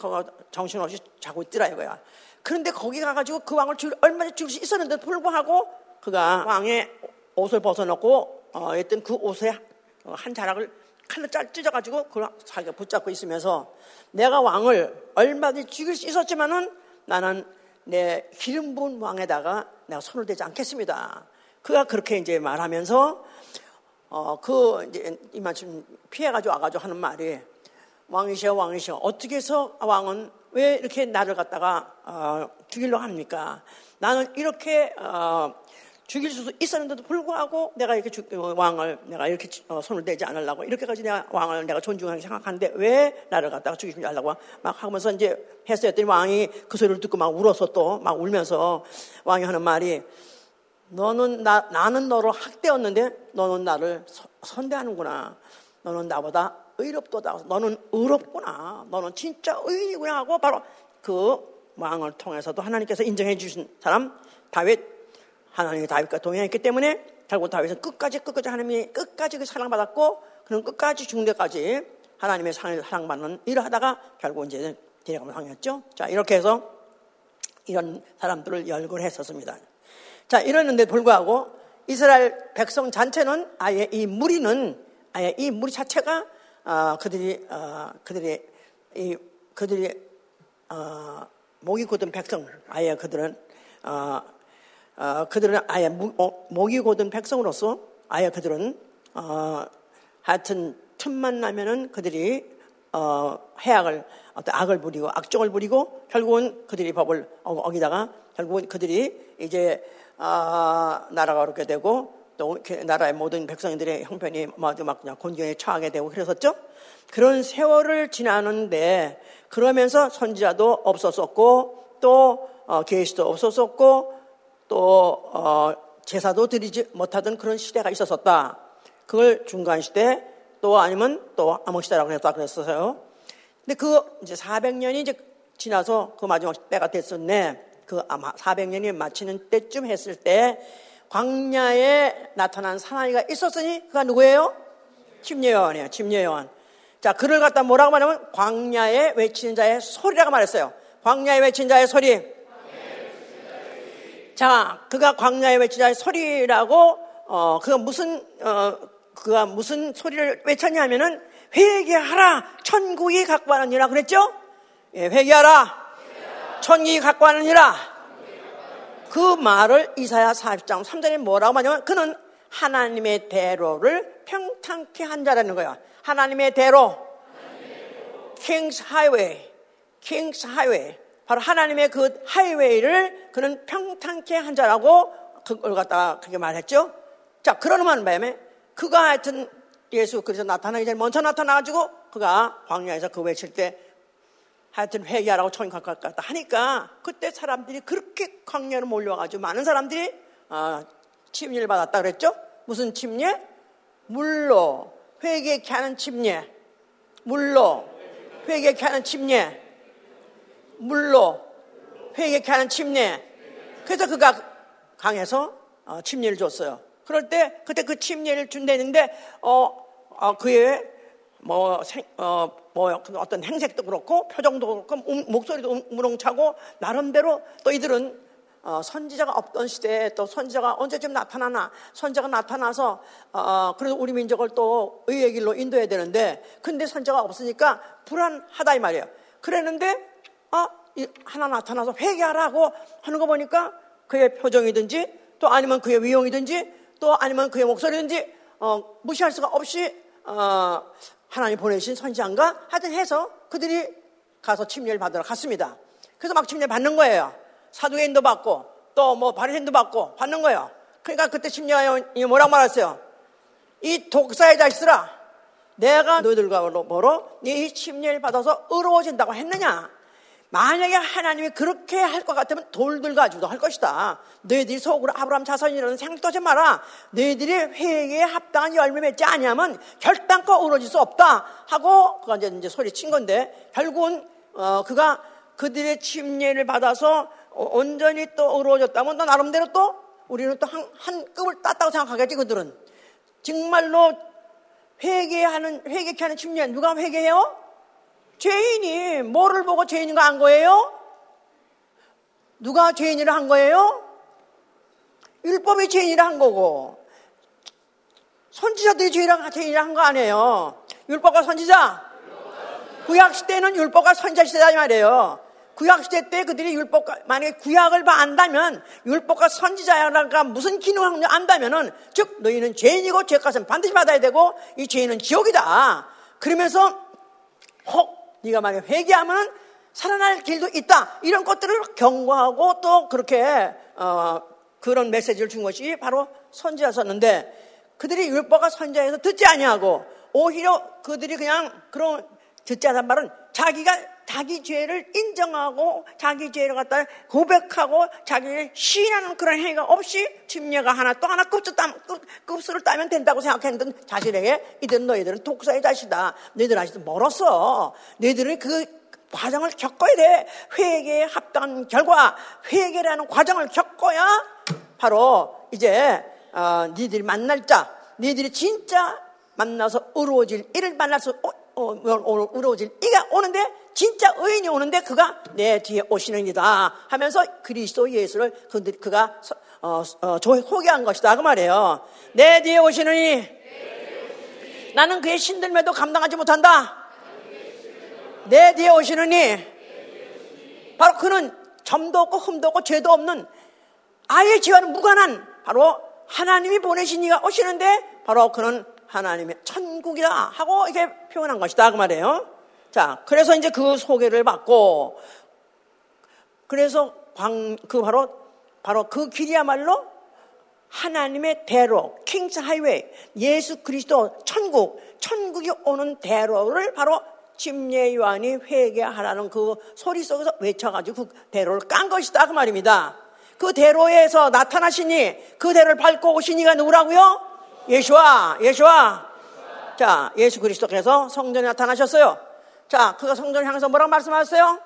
정신없이 자고 있더라 이거야. 그런데 거기 가가지고 그 왕을 줄, 얼마나 줄수 있었는데도 불구하고 그가 왕의 옷을 벗어놓고 어, 했던 그 옷에 한 자락을 칼로 짤 찢어가지고 그 자기가 붙잡고 있으면서 내가 왕을 얼마든지 죽일 수 있었지만은 나는 내 기름 부은 왕에다가 내가 손을 대지 않겠습니다. 그가 그렇게 이제 말하면서 어, 그 이제 이만큼 피해가지고 와가지고 하는 말이 왕이시여 왕이시여 어떻게 해서 왕은 왜 이렇게 나를 갖다가 어, 죽이려고 합니까? 나는 이렇게 어, 죽일 수 있었는데도 불구하고 내가 이렇게 주, 어, 왕을 내가 이렇게 어, 손을 대지 않으려고 이렇게까지 내가 왕을 내가 존중하게 생각하는데 왜 나를 갖다가 죽이지 않으려고 막 하면서 이제 했어요. 했더니 왕이 그 소리를 듣고 막 울어서 또 막 울면서 왕이 하는 말이 너는 나, 나는 너를 학대였는데 너는 나를 선대하는구나. 너는 나보다 의롭도다. 너는 의롭구나. 너는 진짜 의인이구나 하고 바로 그 왕을 통해서도 하나님께서 인정해 주신 사람 다윗 하나님이 다윗과 동행했기 때문에 결국 다윗은 끝까지 끝까지 하나님이 끝까지 그 사랑받았고 그는 끝까지 데까지 하나님의 사랑받는 일을 하다가 결국 이제 데려가면 상했죠. 자 이렇게 해서 이런 사람들을 열거했었습니다. 자 이러는데 불구하고 이스라엘 백성 전체는 아예 이 무리는 아예 이 무리 자체가 어, 그들이 어, 그들이 이 그들이 어, 목이 곧은 백성 아예 그들은 어, 어, 그들은 아예 무, 어, 목이 곧은 백성으로서 아예 그들은 어, 하여튼 틈만 나면은 그들이 어, 해악을 어떤 악을 부리고 악종을 부리고 결국은 그들이 법을 어기다가 결국은 그들이 이제 어, 나라가 어렵게 되고 또 나라의 모든 백성들의 형편이 막 그냥 곤경에 처하게 되고 그랬었죠. 그런 세월을 지나는데 그러면서 선지자도 없었었고 또 어, 계시도 없었었고 또 어, 제사도 드리지 못하던 그런 시대가 있었었다. 그걸 중간 시대 또 아니면 또 암흑 시대라고 했다 그랬었어요. 근데 그 이제 400년이 이제 지나서 그 마지막 때가 됐었네. 그 아마 400년이 마치는 때쯤 했을 때 광야에 나타난 사나이가 있었으니 그가 누구예요? 침례요한이에요. 침례요한. 자, 그를 갖다 뭐라고 말하면 광야에 외치는 자의 소리라고 말했어요. 광야에 외친 자의 소리. 자, 그가 광야에 외친 자의 소리라고 어, 그가 무슨 어, 그가 무슨 소리를 외쳤냐면은 회개하라 천국이 갖고 하느니라 그랬죠? 예, 회개하라 천국이 갖고 하느니라 그 말을 이사야 40장 3절에 뭐라고 하냐면 그는 하나님의 대로를 평탄케 한 자라는 거야. 하나님의 대로. King's Highway. King's Highway. 바로 하나님의 그 하이웨이를 그는 평탄케 한 자라고 그걸 갖다가 그렇게 말했죠. 자, 그러는 바람에 그가 하여튼 예수 그래서 나타나기 전에 먼저 나타나가지고 그가 광야에서 그 외칠 때 하여튼 회개하라고 천국 갈것 같다 하니까 그때 사람들이 그렇게 광야로 몰려와가지고 많은 사람들이 아, 침례를 받았다 그랬죠? 무슨 침례? 물로 회개케 하는 침례. 물로 회개케 하는 침례. 물로 회개케 하는 침례. 그래서 그가 강에서 어, 침례를 줬어요. 그럴 때 그때 그 침례를 준다는데 어, 어 그의 뭐, 생, 어, 뭐 어떤 행색도 그렇고 표정도 그렇고 음, 목소리도 음, 무렁차고 나름대로 또 이들은 어, 선지자가 없던 시대에 또 선지자가 언제쯤 나타나나 선지자가 나타나서 어, 그래서 우리 민족을 또 의의 길로 인도해야 되는데 근데 선지자가 없으니까 불안하다 이 말이에요. 그랬는데 아 하나 나타나서 회개하라고 하는 거 보니까 그의 표정이든지 또 아니면 그의 위용이든지 또 아니면 그의 목소리든지 어, 무시할 수가 없이 어, 하나님 보내신 선지자인가 하여튼 해서 그들이 가서 침례를 받으러 갔습니다. 그래서 막 침례 받는 거예요. 사도인도 받고 또 뭐 바리새인도 받고 받는 거예요. 그러니까 그때 침례하이 뭐라고 말했어요? 이 독사의 자식들아, 내가 너희들과 뭐로 네 침례를 받아서 의로워진다고 했느냐? 만약에 하나님이 그렇게 할 것 같으면 돌들 가지고도 할 것이다. 너희들이 속으로 아브라함 자손이라는 생각도 하지 마라. 너희들이 회개에 합당한 열매 맺지 아니하면 결단코 어우러질 수 없다. 하고 그가 이제, 이제 소리 친 건데 결국은 어, 그가 그들의 침례를 받아서 온전히 또 어우러졌다면 또 나름대로 또 우리는 또한 한 급을 땄다고 생각하겠지 그들은 정말로 회개하는 회개케 하는 침례 누가 회개해요? 죄인이 뭐를 보고 죄인인 거한 거예요? 누가 죄인이라 한 거예요? 율법이 죄인이라 한 거고 선지자들이 죄인이라, 죄인이라 한 거 아니에요. 율법과 선지자. 구약 시대는 율법과 선지자 시대다 이 말이에요. 구약 시대 때 그들이 율법과 만약에 구약을 안다면 율법과 선지자가 무슨 기능을 안다면은 즉 너희는 죄인이고 죄값은 반드시 받아야 되고 이 죄인은 지옥이다. 그러면서 혹 네가 만약 회개하면 살아날 길도 있다. 이런 것들을 경고하고 또 그렇게 어, 그런 메시지를 준 것이 바로 선지자였었는데 그들이 율법과 선지자에서 듣지 아니하고 오히려 그들이 그냥 그런 듣지 않은 말은 자기가 자기 죄를 인정하고 자기 죄를 갖다 고백하고 자기를 시인하는 그런 행위가 없이 침례가 하나 또 하나 급수 따, 급 수를 따면 된다고 생각했는데 자신에게 이들 너희들은 독사의 자식이다. 너희들 아직도 멀었어. 너희들은 그 과정을 겪어야 돼. 회개에 합당한 결과, 회개라는 과정을 겪어야 바로 이제 어, 니들이 만날 자, 니들이 진짜 만나서 어려워질 이를 수 어, 어, 어려워질 이가 오는데 진짜 의인이 오는데 그가 내 뒤에 오시는이다 하면서 그리스도 예수를 그가 어, 어, 소개한 것이다 그 말이에요. 내 뒤에 오시느니 나는 그의 신들매도 감당하지 못한다. 내 뒤에 오시느니 바로 그는 점도 없고 흠도 없고 죄도 없는 아예 죄와는 무관한 바로 하나님이 보내신 이가 오시는데 바로 그는 하나님의 천국이다 하고 이렇게 표현한 것이다 그 말이에요. 자, 그래서 이제 그 소개를 받고, 그래서 광, 그 바로, 바로 그 길이야말로 하나님의 대로, 킹스 하이웨이, 예수 그리스도 천국, 천국이 오는 대로를 바로 침례 요한이 회개하라는 그 소리 속에서 외쳐가지고 그 대로를 깐 것이다. 그 말입니다. 그 대로에서 나타나시니 그 대로를 밟고 오시니가 누구라고요? 예수와, 예수와. 자, 예수 그리스도께서 성전에 나타나셨어요. 자, 그가 성전을 향해서 뭐라고 말씀하셨어요?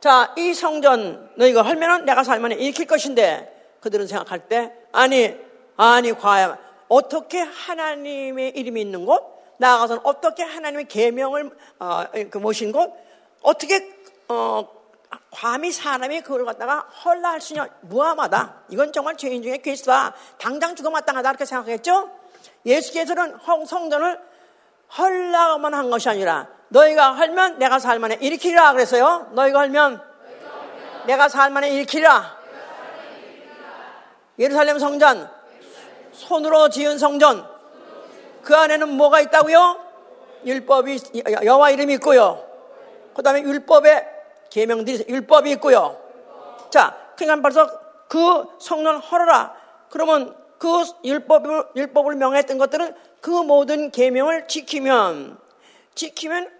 자, 이 성전 너희가 헐면은 내가 살면 일으킬 것인데 그들은 생각할 때 아니, 아니 과연 어떻게 하나님의 이름이 있는 곳? 나아가서는 어떻게 하나님의 계명을 어, 그 모신 곳? 어떻게 어, 감히 사람이 그걸 갖다가 헐라할 수 있냐? 무함하다. 이건 정말 죄인 중에 괴수다. 당장 죽어 마땅하다. 이렇게 생각했죠? 예수께서는 성전을 헐라만 한 것이 아니라 너희가 헐면 내가 살만해 일으키리라 그랬어요. 너희가 헐면 내가 살만에 일으키라. 예루살렘 성전, 손으로 지은 성전, 그 안에는 뭐가 있다고요? 율법이 여호와 이름이 있고요. 그다음에 율법의 계명들이 율법이 있고요. 자, 그러니까 벌써 그 성전 헐어라. 그러면 그 율법을 율법을 명했던 것들은 그 모든 계명을 지키면 지키면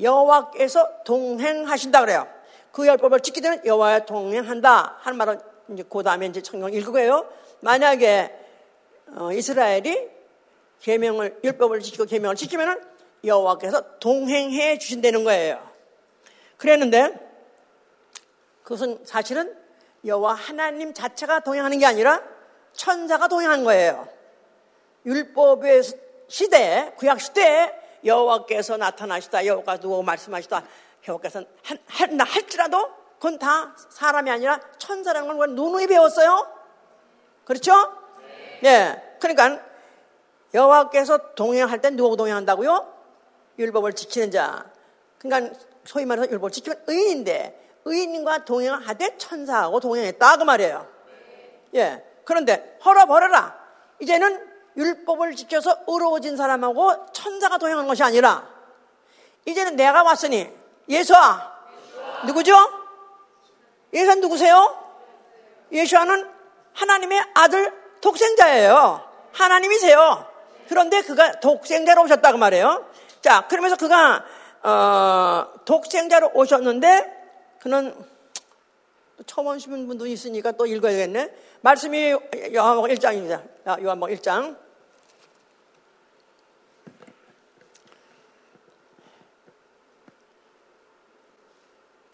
여호와께서 동행하신다 그래요. 그 율법을 지키면 여호와와 동행한다 하는 말은 이제 그 다음에 이제 성경 읽고요. 만약에 어, 이스라엘이 계명을 율법을 지키고 계명을 지키면은 여호와께서 동행해 주신다는 거예요. 그랬는데 그것은 사실은 여호와 하나님 자체가 동행하는 게 아니라 천사가 동행한 거예요. 율법의 시대에 구약 시대에 여호와께서 나타나시다 여호와가 누구 말씀하시다 여호와께서 한다 할지라도 그건 다 사람이 아니라 천사라는 걸 누누이 배웠어요. 그렇죠? 네. 그러니까 여호와께서 동행할 때 누구 동행한다고요? 율법을 지키는 자. 그러니까 소위 말해서 율법을 지키면 의인인데 의인과 동행하되 천사하고 동행했다 그 말이에요. 예. 그런데 헐어버려라. 이제는 율법을 지켜서 의로워진 사람하고 천사가 동행하는 것이 아니라 이제는 내가 왔으니 예수아 누구죠? 예수는 누구세요? 예수아는 하나님의 아들 독생자예요. 하나님이세요. 그런데 그가 독생자로 오셨다 그 말이에요. 자, 그러면서 그가 어, 독생자로 오셨는데 그는 처음 오신 분도 있으니까 또 읽어야겠네. 말씀이 요한복음 1장입니다. 요한복음 1장.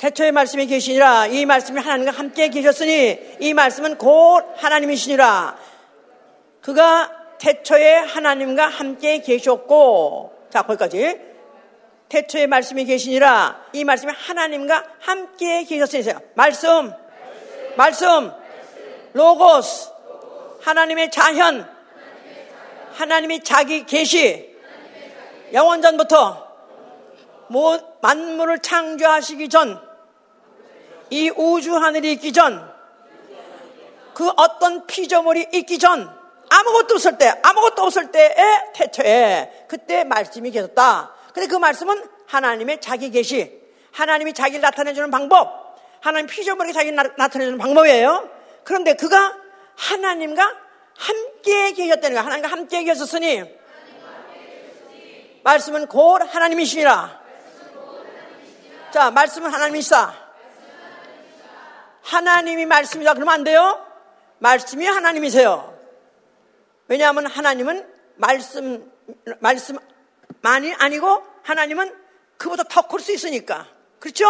태초의 말씀이 계시니라. 이 말씀이 하나님과 함께 계셨으니 이 말씀은 곧 하나님이시니라. 그가 태초에 하나님과 함께 계셨고 자 거기까지. 태초의 말씀이 계시니라. 이 말씀이 하나님과 함께 계셨으니 말씀 말씀 로고스 하나님의 자현 하나님이 자기 계시. 영원전부터 만물을 창조하시기 전 이 우주 하늘이 있기 전 그 어떤 피조물이 있기 전 아무것도 없을 때 아무것도 없을 때의 태초에 그때 말씀이 계셨다. 근데 그 말씀은 하나님의 자기 계시, 하나님이 자기를 나타내주는 방법, 하나님 피조물에게 자기를 나 타내주는 방법이에요. 그런데 그가 하나님과 함께 계셨다는 거야. 하나님과 함께 계셨으니 말씀은 곧 하나님이시니라. 자, 말씀은 하나님이시다. 하나님이 말씀이다 그러면 안 돼요? 말씀이 하나님이세요. 왜냐하면 하나님은 말씀, 말씀만이 아니고 하나님은 그보다 더 클 수 있으니까. 그렇죠?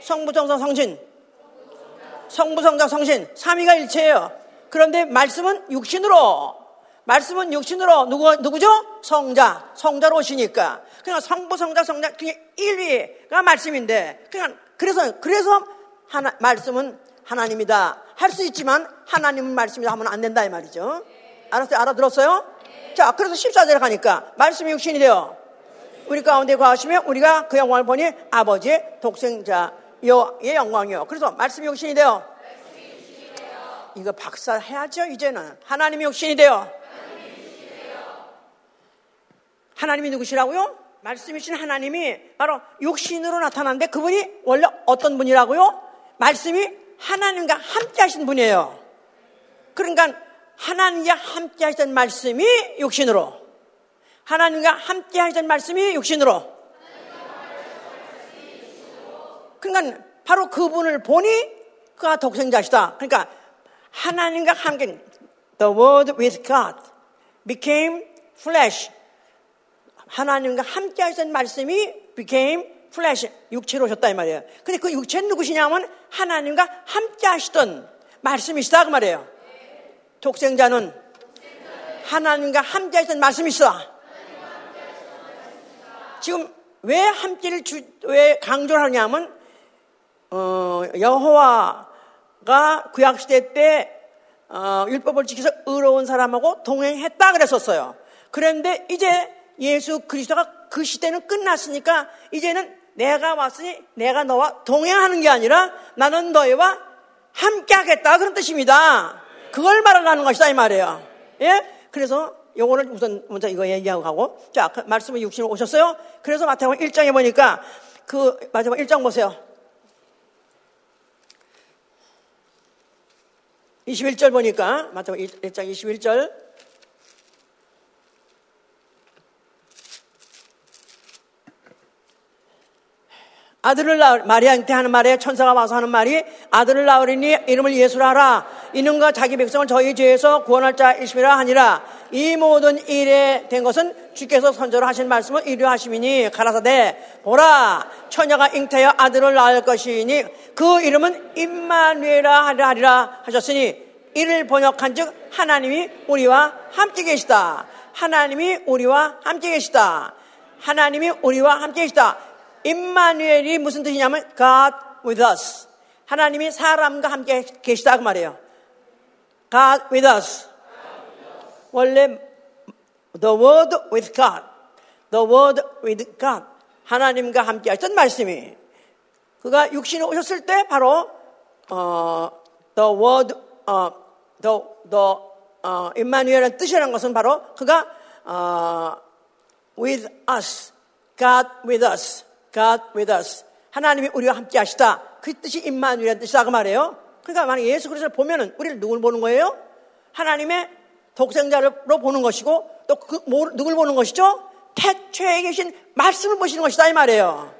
성부, 정성, 성신. 성부, 성장, 성신. 삼위가 일체예요. 그런데 말씀은 육신으로. 말씀은 육신으로 누구, 누구죠? 성자. 성자로 오시니까. 그냥 성부, 성자, 성자. 그냥 1위가 말씀인데. 그냥 그래서, 그래서 하나, 말씀은 하나님이다. 할 수 있지만 하나님은 말씀이다 하면 안 된다 이 말이죠. 알았어요? 알아들었어요? 자, 그래서 14절에 가니까 말씀이 육신이 되어 우리 가운데 거하시면 우리가 그 영광을 보니 아버지의 독생자의 영광이요. 그래서 말씀이 육신이 되어 이거 박살해야죠 이제는 하나님이 육신이 되어 하나님이 누구시라고요? 말씀이신 하나님이 바로 육신으로 나타났는데 그분이 원래 어떤 분이라고요? 말씀이 하나님과 함께 하신 분이에요. 그러니까 하나님과 함께 하시던 말씀이 육신으로 하나님과 함께 하시던 말씀이 육신으로. 그러니까 바로 그분을 보니 그가 독생자시다. 그러니까 하나님과 함께 The Word with God became flesh. 하나님과 함께 하시던 말씀이 became flesh. 육체로 오셨다 이 말이에요. 근데 그 육체는 누구시냐면 하나님과 함께 하시던 말씀이시다 그 말이에요. 독생자는 하나님과 함께 하시던 말씀이시다. 지금 왜 함께를 주, 왜 강조를 하냐면, 어, 여호와가 구약 시대 때, 어, 율법을 지켜서 의로운 사람하고 동행했다 그랬었어요. 그런데 이제 예수 그리스도가 그 시대는 끝났으니까 이제는 내가 왔으니 내가 너와 동행하는 게 아니라 나는 너희와 함께 하겠다. 그런 뜻입니다. 그걸 말하는 것이다. 이 말이에요. 예? 그래서 요거를 우선 먼저 이거 얘기하고 가고. 자, 그 말씀을 60로 오셨어요? 그래서 마태복음 1장에 보니까 그 마지막 1장 보세요. 21절 보니까 마태복음 1장 21절 아들을 낳을, 마리아한테 하는 말에 천사가 와서 하는 말이 아들을 낳으리니 이름을 예수라 하라. 이는가 자기 백성을 저희 죄에서 구원할 자이심이라 하니라. 이 모든 일에 된 것은 주께서 선저로 하신 말씀을 이루 하심이니 가라사대 보라 처녀가 잉태하여 아들을 낳을 것이니 그 이름은 임마누에라 하리라 하셨으니 이를 번역한즉 하나님이 우리와 함께 계시다. 하나님이 우리와 함께 계시다. 하나님이 우리와 함께 계시다. 임마누엘이 무슨 뜻이냐면 God with us. 하나님이 사람과 함께 계시다 그 말이에요. God with us. 원래 the word with God. the word with God. 하나님과 함께 하셨던 말씀이 그가 육신에 오셨을 때 바로 어, the word 어, the the 어, 임마누엘의 뜻이라는 것은 바로 그가 어, with us. God with us. God with us. 하나님이 우리와 함께 하시다. 그 뜻이 임마누엘의 뜻이다 그 말이에요. 그러니까 만약 예수 그리스도를 보면은 우리를 누굴 보는 거예요? 하나님의 독생자로 보는 것이고 또 그, 뭐, 누굴 보는 것이죠? 태초에 계신 말씀을 보시는 것이다 이 말이에요.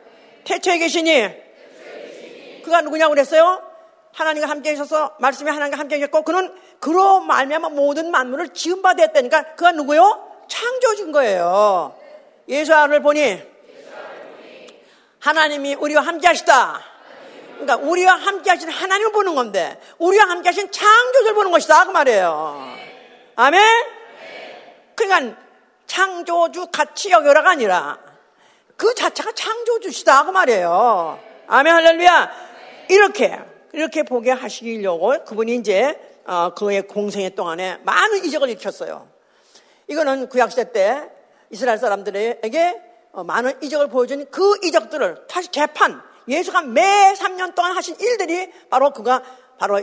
태초에 계시니 그가 누구냐고 그랬어요? 하나님과 함께 계셔서 말씀이 하나님과 함께 계셨고 그는 그로 말미암아 모든 만물을 지은 바 됐다니까 그가 누구요? 창조주인 거예요. 예수를 보니 하나님이 우리와 함께 하시다. 그러니까 우리와 함께 하신 하나님을 보는 건데 우리와 함께 하신 창조주를 보는 것이다 그 말이에요. 아멘. 그러니까 창조주 같이 여겨라가 아니라 그 자체가 창조주시다 그 말이에요. 아멘 할렐루야. 이렇게 이렇게 보게 하시려고 그분이 이제 어, 그의 공생애 동안에 많은 이적을 일으켰어요. 이거는 구약 시대 때 이스라엘 사람들에게 어, 많은 이적을 보여준 그 이적들을 다시 재판, 예수가 매 3년 동안 하신 일들이 바로 그가 바로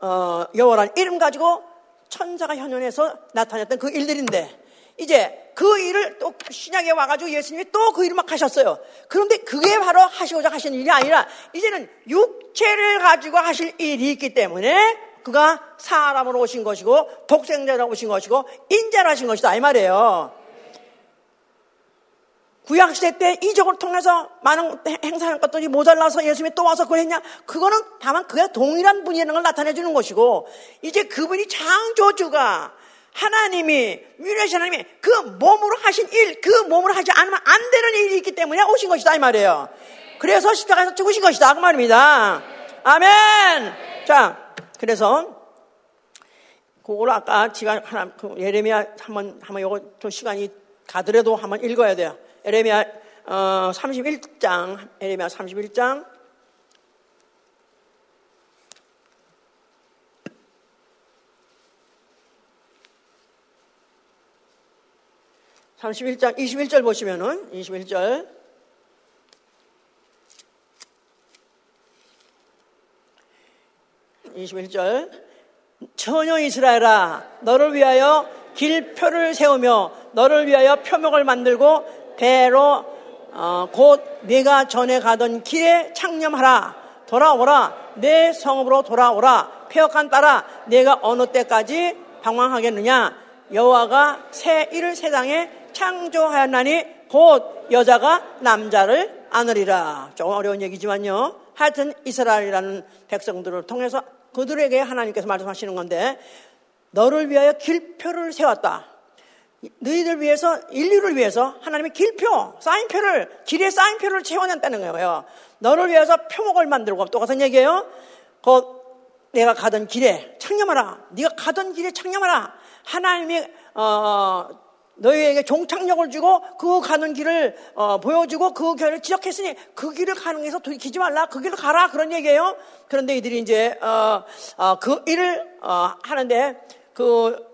어, 여호라는 이름 가지고 천사가 현현해서 나타냈던 그 일들인데 이제 그 일을 또 신약에 와가지고 예수님이 또 그 일을 막 하셨어요. 그런데 그게 바로 하시고자 하신 일이 아니라 이제는 육체를 가지고 하실 일이 있기 때문에 그가 사람으로 오신 것이고 독생자로 오신 것이고 인자로 하신 것이다 이 말이에요. 구약시대 때 이적을 통해서 많은 행사하는 것들이 모자라서 예수님이 또 와서 그걸 했냐? 그거는 다만 그가 동일한 분이라는 걸 나타내 주는 것이고, 이제 그분이 창조주가 하나님이, 유일하신 하나님이 그 몸으로 하신 일, 그 몸으로 하지 않으면 안 되는 일이 있기 때문에 오신 것이다, 이 말이에요. 그래서 십자가에서 죽으신 것이다, 그 말입니다. 아멘! 자, 그래서, 그걸 아까 지가 하나, 그 예레미야 한 번, 한번 요거 좀 시간이 가더라도 한번 읽어야 돼요. 에레미야 어, 31장, 에레미야 31장. (31장) (21절) 보시면은 (21절) (21절) 처녀 이스라엘아 너를 위하여 길표를 세우며 너를 위하여 표명을 만들고 배로 어, 곧 내가 전에 가던 길에 창념하라. 돌아오라. 내 성읍으로 돌아오라. 폐역한 따라 내가 어느 때까지 방황하겠느냐? 여호와가 새 일을 세상에 창조하였나니 곧 여자가 남자를 안으리라. 조금 어려운 얘기지만요. 하여튼 이스라엘이라는 백성들을 통해서 그들에게 하나님께서 말씀하시는 건데 너를 위하여 길표를 세웠다 너희들 위해서 인류를 위해서 하나님의 길표, 사인표를 길에 사인표를 채워냈다는 거예요. 너를 위해서 표목을 만들고 똑같은 얘기예요. 곧 내가 가던 길에 창념하라. 네가 가던 길에 창념하라. 하나님이 어, 너희에게 종착역을 주고 그 가는 길을 어, 보여주고 그 길을 지적했으니 그 길을 가는 데서 돌이키지 말라. 그 길을 가라. 그런 얘기예요. 그런데 이들이 이제 어, 어, 그 일을 어, 하는데 그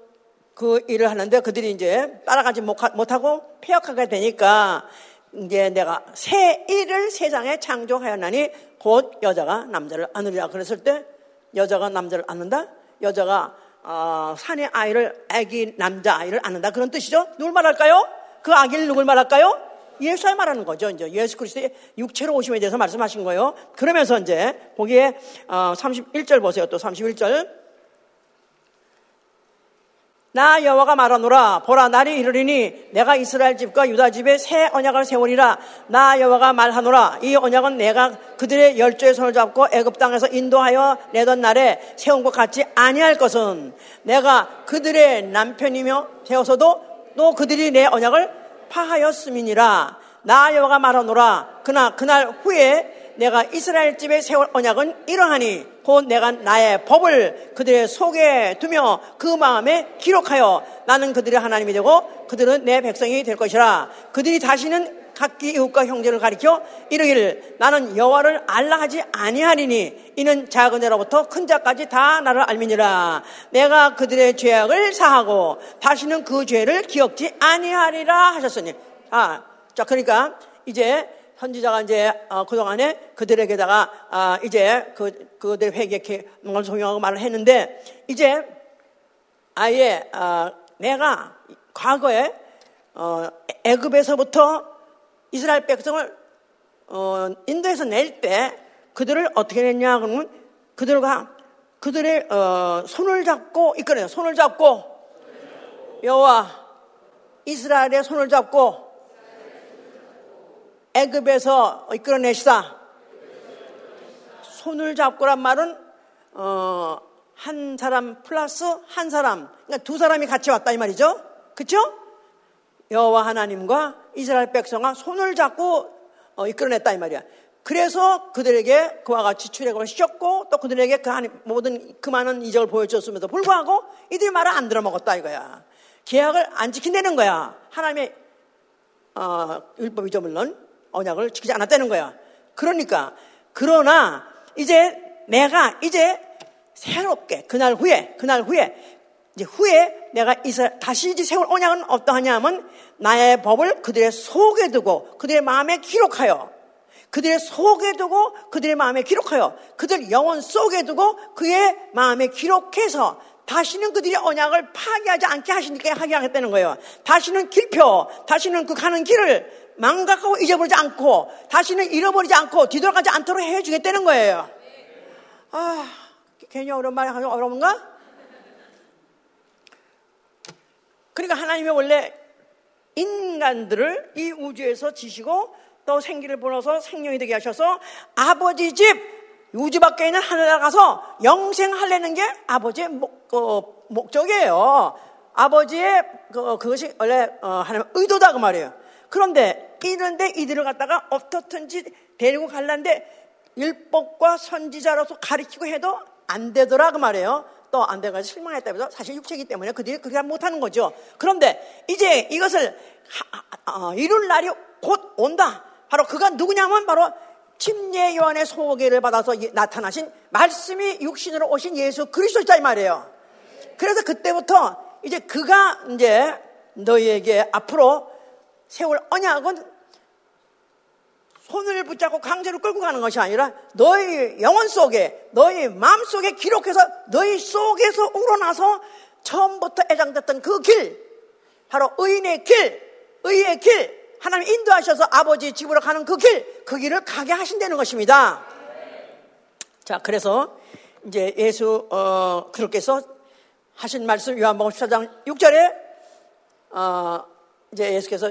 그 일을 하는데 그들이 이제 따라가지 못하고 폐역하게 되니까 이제 내가 새 일을 세상에 창조하였나니 곧 여자가 남자를 안으리라 그랬을 때 여자가 남자를 안는다 여자가 어, 산의 아이를 아기 남자 아이를 안는다 그런 뜻이죠 누굴 말할까요? 그 아기를 누굴 말할까요? 예수에 말하는 거죠. 이제 예수 그리스도의 육체로 오심에 대해서 말씀하신 거예요. 그러면서 이제 거기에 어, 31절 보세요. 또 31절. 나 여호와가 말하노라 보라 날이 이르리니 내가 이스라엘 집과 유다 집에 새 언약을 세우리라. 나 여호와가 말하노라 이 언약은 내가 그들의 열조의 손을 잡고 애굽 땅에서 인도하여 내던 날에 세운 것 같지 아니할 것은 내가 그들의 남편이며 세워서도 또 그들이 내 언약을 파하였음이니라. 나 여호와가 말하노라 그나 그날 후에 내가 이스라엘 집에 세울 언약은 이러하니 곧 내가 나의 법을 그들의 속에 두며 그 마음에 기록하여 나는 그들의 하나님이 되고 그들은 내 백성이 될 것이라. 그들이 다시는 각기 이웃과 형제를 가리켜 이르기를 나는 여호와를 알라 하지 아니하리니 이는 작은 자로부터 큰 자까지 다 나를 알미니라. 내가 그들의 죄악을 사하고 다시는 그 죄를 기억지 아니하리라 하셨으니. 아, 자 그러니까 이제 선지자가 이제 어, 그동안에 그들에게다가 아, 이제 그 그들 회개케 뭔가 소용하고 말을 했는데 이제 아예 어, 내가 과거에 어, 애굽에서부터 이스라엘 백성을 어, 인도에서 낼 때 그들을 어떻게 냈냐 그러면 그들과 그들의 어, 손을 잡고 이끌어요. 손을 잡고 여호와 이스라엘의 손을 잡고 애굽에서 이끌어내시다. 손을 잡고란 말은 어, 한 사람 플러스 한 사람, 그러니까 두 사람이 같이 왔다 이 말이죠. 그렇죠? 여호와 하나님과 이스라엘 백성아 손을 잡고 어, 이끌어냈다 이 말이야. 그래서 그들에게 그와 같이 출애굽을 시켰고 또 그들에게 그 모든 그 많은 이적을 보여줬음에도 불구하고 이들이 말을 안 들어먹었다 이거야. 계약을 안 지킨다는 거야. 하나님의 어, 율법이죠 물론 언약을 지키지 않았다는 거야. 그러니까 그러나 이제 내가 이제 새롭게 그날 후에 그날 후에 이제 후에 내가 이스라엘 다시 이제 세울 언약은 어떠하냐 하면 나의 법을 그들의 속에 두고 그들의 마음에 기록하여 그들의 속에 두고 그들의 마음에 기록하여 그들 영혼 속에 두고 그의 마음에 기록해서 다시는 그들의 언약을 파괴하지 않게 하시니까 하게 하겠다는 거예요. 다시는 길표, 다시는 그 가는 길을 망각하고 잊어버리지 않고 다시는 잃어버리지 않고 뒤돌아가지 않도록 해주겠다는 거예요. 아, 괜히 어려운 말 하기 어려운가? 그러니까 하나님이 원래 인간들을 이 우주에서 지시고 또 생기를 불어서 생명이 되게 하셔서 아버지 집 우주 밖에 있는 하늘에 가서 영생하려는 게 아버지의 목, 그, 목적이에요. 아버지의 그, 그것이 원래 어, 하나님 의도다 그 말이에요. 그런데 이런데 이들을 갖다가 어떻든지 데리고 갈란데 율법과 선지자로서 가리키고 해도 안 되더라 그 말이에요. 또 안 돼가지고 실망했다면서 사실 육체이기 때문에 그들이 그렇게 못하는 거죠. 그런데 이제 이것을 하, 어, 이룰 날이 곧 온다. 바로 그가 누구냐면 바로 침례 요한의 소개를 받아서 나타나신 말씀이 육신으로 오신 예수 그리스도이다 이 말이에요. 그래서 그때부터 이제 그가 이제 너희에게 앞으로 세월 언약은 손을 붙잡고 강제로 끌고 가는 것이 아니라 너희 영혼 속에 너희 마음 속에 기록해서 너희 속에서 우러나서 처음부터 애장됐던 그 길, 바로 의인의 길, 의의 길, 하나님 인도하셔서 아버지 집으로 가는 그 길, 그 길을 가게 하신다는 것입니다. 자, 그래서 이제 예수 어, 그렇게서 하신 말씀 요한복음 14장 6절에 어, 이제 예수께서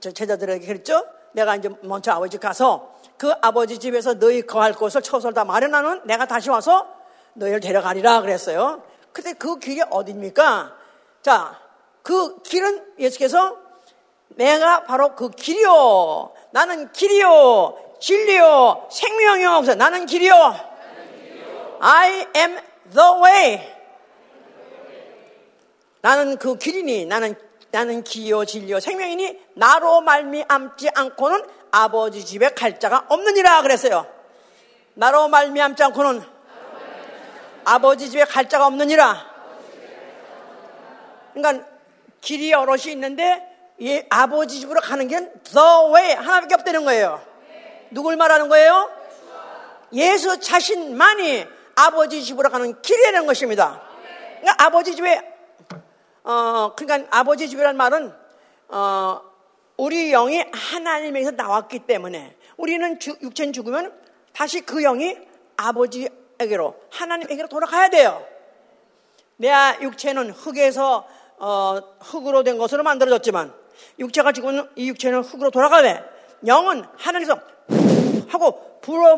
제자들에게 그랬죠. 내가 이제 먼저 아버지 가서 그 아버지 집에서 너희 거할 곳을 처소를 다 마련하는 내가 다시 와서 너희를 데려가리라 그랬어요. 근데 그 길이 어디입니까? 자, 그 길은 예수께서 내가 바로 그 길이요. 나는 길이요. 진리요. 생명이요. 그래서 나는 길이요. I am the way. 나는 그 길이니 나는 나는 기요 진리요 생명이니 나로 말미암지 않고는 아버지 집에 갈 자가 없느니라 그랬어요. 나로 말미암지 않고는 아버지 집에 갈 자가 없느니라. 그러니까 길이 여럿이 있는데 예, 아버지 집으로 가는 길은 the way 하나밖에 없다는 거예요. 누굴 말하는 거예요? 예수 자신만이 아버지 집으로 가는 길이라는 것입니다. 그러니까 아버지 집에 어 그러니까 아버지 집이라는 말은 어 우리 영이 하나님에서 나왔기 때문에 우리는 주, 육체는 죽으면 다시 그 영이 아버지에게로 하나님에게로 돌아가야 돼요. 내 육체는 흙에서 어, 흙으로 된 것으로 만들어졌지만 육체가 죽으면 이 육체는 흙으로 돌아가네. 영은 하나님께서 하고 불어,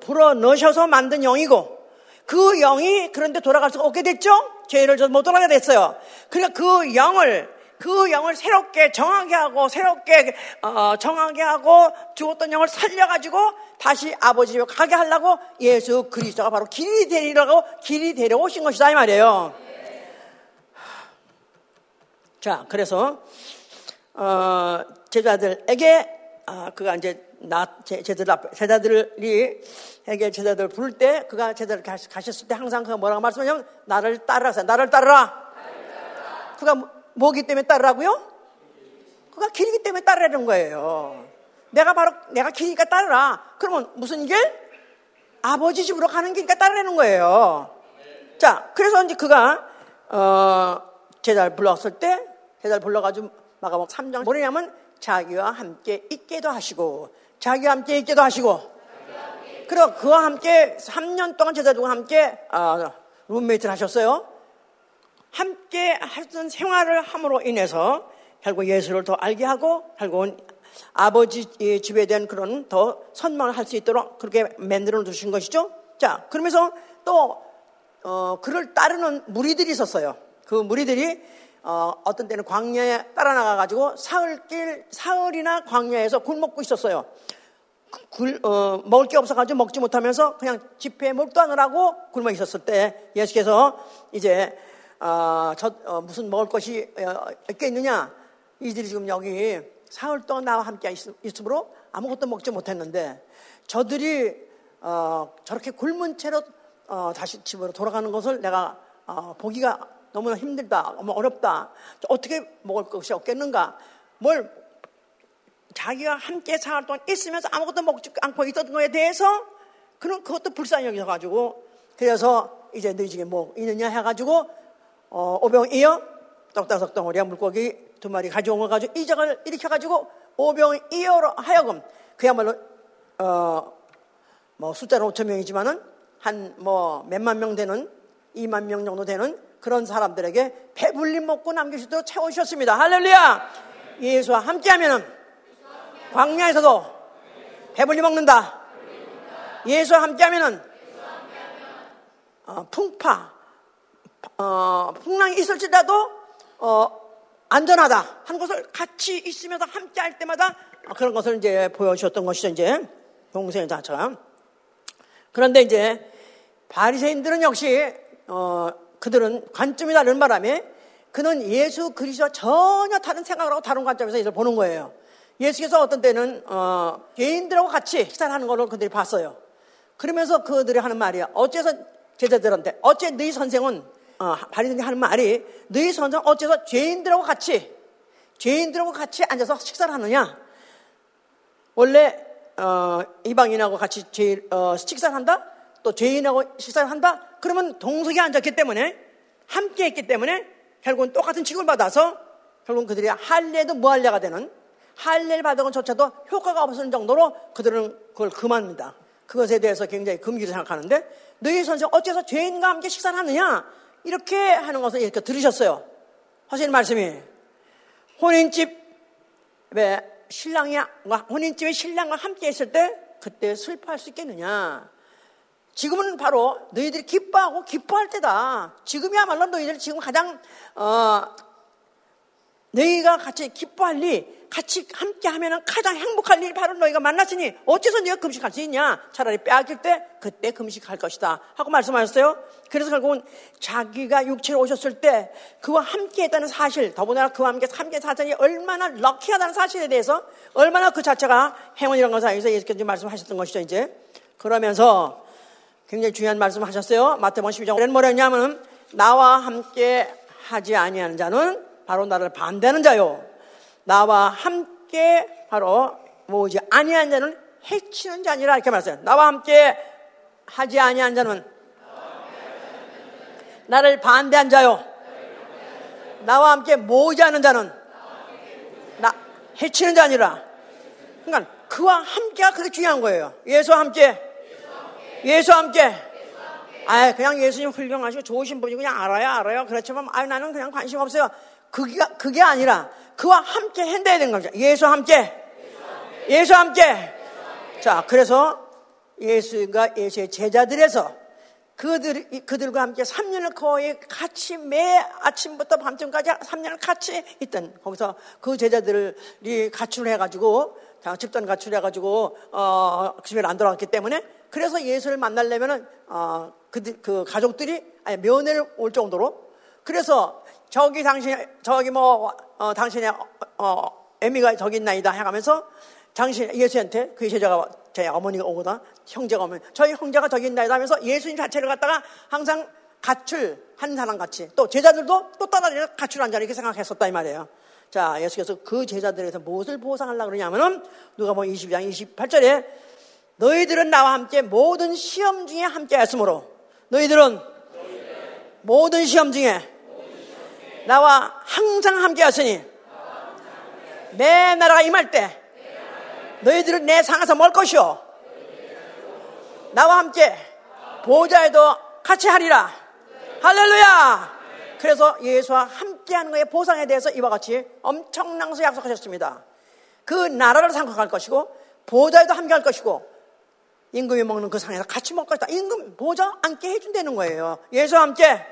불어 넣으셔서 만든 영이고 그 영이 그런데 돌아갈 수가 없게 됐죠? 죄를 못 돌아가게 됐어요. 그러니까 그 영을 그 영을 새롭게 정하게 하고 새롭게 어, 정하게 하고 죽었던 영을 살려가지고 다시 아버지 집에 가게 하려고 예수 그리스도가 바로 길이 데리라고 길이 데려오신 것이다 이 말이에요. 자, 그래서 어, 제자들에게 아, 그가 이제 나 제자들 앞에 제자들이 에게 제자들 부를 때 그가 제자들 가셨을 때 항상 그가 뭐라고 말씀하냐면 나를 따르라 나를 따르라. 그가 뭐기 때문에 따르라고요? 그가 길이기 때문에 따르라는 거예요. 내가 바로 내가 길이니까 따르라. 그러면 무슨 길? 아버지 집으로 가는 길이니까 따르라는 거예요. 자, 그래서 이제 그가 어, 제자를 불렀을 때 제자를 불러가지고 마가복 3장 뭐냐면 자기와 함께 있게도 하시고 자기와 함께 있게도 하시고 그리고 그와 함께 3년 동안 제자들과 함께 어, 룸메이트를 하셨어요. 함께 하던 생활을 함으로 인해서 결국 예수를 더 알게 하고 결국은 아버지 집에 대한 그런 더 선망을 할 수 있도록 그렇게 만들어 두신 것이죠. 자, 그러면서 또 어, 그를 따르는 무리들이 있었어요. 그 무리들이 어, 어떤 때는 광야에 따라 나가가지고 사흘길, 사흘이나 광야에서 굴 먹고 있었어요. 굴, 어, 먹을 게 없어가지고 먹지 못하면서 그냥 집회에 몰두하느라고 굶어 있었을 때 예수께서 이제, 어, 저, 어, 무슨 먹을 것이 어, 있겠느냐? 이들이 지금 여기 사흘 동안 나와 함께 있, 으므로 아무것도 먹지 못했는데 저들이 어, 저렇게 굶은 채로 어, 다시 집으로 돌아가는 것을 내가 어, 보기가 너무나 힘들다, 너무 어렵다. 어떻게 먹을 것이 없겠는가? 뭘 자기가 함께 생활 동안 있으면서 아무것도 먹지 않고 있었던 거에 대해서 그런 그것도 불쌍히 여기서가지고 그래서 이제 너희 중에 뭐 있느냐 해가지고 어, 오병 이어 떡다섯 덩어리와 물고기 두 마리 가져온 거 가지고 이적을 일으켜가지고 오병 이어로 하여금 그야말로 어, 뭐 숫자는 5천 명이지만은 한 뭐 몇만 명 되는 2만 명 정도 되는 그런 사람들에게 배불리 먹고 남기시도록 채우셨습니다. 할렐루야! 예수와 함께하면은 광야에서도 배불리 먹는다. 예수와 함께하면은 어, 풍파, 어, 풍랑이 있을지라도 어, 안전하다 하는 것을 같이 있으면서 함께 할 때마다 그런 것을 이제 보여주셨던 것이죠. 이제 동생 자처럼. 그런데 이제 바리새인들은 역시 어, 그들은 관점이 다른 바람에 그는 예수 그리스도와 전혀 다른 생각을 하고 다른 관점에서 이걸 보는 거예요. 예수께서 어떤 때는 어, 개인들하고 같이 식사를 하는 걸로 그들이 봤어요. 그러면서 그들이 하는 말이야. 어째서 제자들한테 어째 너희 선생은 어, 바리새인이 하는 말이 너희 선생 어째서 죄인들하고 같이 죄인들하고 같이 앉아서 식사를 하느냐? 원래 어, 이방인하고 같이 죄, 어, 식사를 한다? 또 죄인하고 식사를 한다? 그러면 동석에 앉았기 때문에 함께 했기 때문에 결국은 똑같은 취급을 받아서 결국은 그들이 할례도 무할례가 되는 할례를 받은 것조차도 효과가 없을 정도로 그들은 그걸 금합니다. 그것에 대해서 굉장히 금기를 생각하는데 너희 선생 어째서 죄인과 함께 식사를 하느냐 이렇게 하는 것을 이렇게 들으셨어요. 하시는 말씀이 혼인집에 신랑이 혼인집에 신랑과 함께 있을 때 그때 슬퍼할 수 있겠느냐? 지금은 바로 너희들이 기뻐하고 기뻐할 때다. 지금이야말로 너희들 지금 가장 어, 너희가 같이 기뻐할 일, 같이 함께 하면 가장 행복할 일이 바로 너희가 만났으니 어째서 네가 금식할 수 있냐? 차라리 빼앗길 때 그때 금식할 것이다. 하고 말씀하셨어요. 그래서 결국은 자기가 육체로 오셨을 때 그와 함께 했다는 사실, 더군다나 그와 함께 함께 사전이 얼마나 럭키하다는 사실에 대해서 얼마나 그 자체가 행운이라는 것을 알서 예수께서 말씀하셨던 것이죠, 이제. 그러면서 굉장히 중요한 말씀을 하셨어요. 마태복음 12장에는 뭐랬냐면 나와 함께 하지 아니하는 자는 바로 나를 반대하는 자요. 나와 함께 바로 모으지 아니한 자는 해치는 자니라 이렇게 말했어요. 나와 함께 하지 아니한 자는 나를 반대한 자요. 나와 함께 모으지 않은 자는 나 해치는 자니라. 그러니까 그와 함께가 그게 중요한 거예요. 예수와 함께. 예수와 함께. 아, 그냥 예수님 훌륭하시고 좋으신 분이 그냥 알아요, 알아요. 그렇지만, 아, 나는 그냥 관심 없어요. 그게, 그게 아니라, 그와 함께 해야 되는 거죠. 예수와 함께. 예수와 함께. 자, 그래서 예수가 예수의 제자들에서 그들, 그들과 함께 3년을 거의 같이 매 아침부터 밤중까지 3년을 같이 있던 거기서 그 제자들이 가출을 해가지고 집단 가출해가지고 어, 집에 안 돌아갔기 때문에 그래서 예수를 만나려면은 어, 그, 그 가족들이 아니, 면회를 올 정도로 그래서 저기 당신 저기 뭐 어, 당신의 어, 애미가 저기 있나이다 해가면서 당신 예수한테 그 제자가 제 어머니가 오거나 형제가 오면 저희 형제가 저기 있나이다 하면서 예수님 자체를 갖다가 항상 가출 한 사람 같이 또 제자들도 또 따라 가출한 자 이렇게 생각했었다 이 말이에요. 자, 예수께서 그 제자들에서 무엇을 보상하려고 그러냐면은 누가 뭐 20장 28절에 너희들은 나와 함께 모든 시험 중에 함께 했으므로 너희들은 모든 시험 중에 나와 항상 함께 하시니 내 나라가 임할 때 너희들은 내 상에서 멀 것이요 나와 함께 보좌에도 같이 하리라 할렐루야 그래서 예수와 함께하는 것의 보상에 대해서 이와 같이 엄청난 것을 약속하셨습니다. 그 나라를 상속할 것이고 보좌에도 함께할 것이고 임금이 먹는 그 상에서 같이 먹을 것이다. 임금 보좌 함께 해준다는 거예요. 예수와 함께.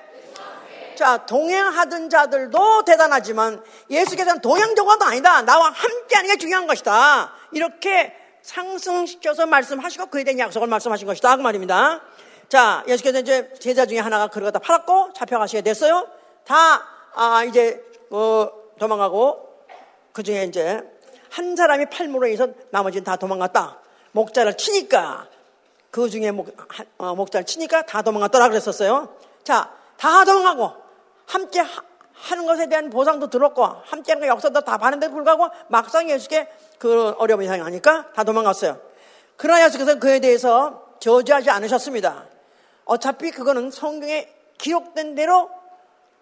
자, 동행하던 자들도 대단하지만 예수께서는 동행정화도 아니다. 나와 함께 하는 게 중요한 것이다. 이렇게 상승시켜서 말씀하시고 그에 대한 약속을 말씀하신 것이다. 그 말입니다. 자, 예수께서 이제 제자 중에 하나가 그걸 갖다 팔았고 잡혀가시게 됐어요. 다, 아, 이제, 어, 도망가고, 그 중에 이제, 한 사람이 팔무로 해서 나머지는 다 도망갔다. 목자를 치니까, 그 중에 목, 어, 목자를 치니까 다 도망갔더라 그랬었어요. 자, 다 도망가고, 함께 하, 하는 것에 대한 보상도 들었고, 함께 하는 거 역사도 다 봤는데 불구하고, 막상 예수께 그 어려움이 상하니까 다 도망갔어요. 그러나 예수께서 그에 대해서 저주하지 않으셨습니다. 어차피 그거는 성경에 기록된 대로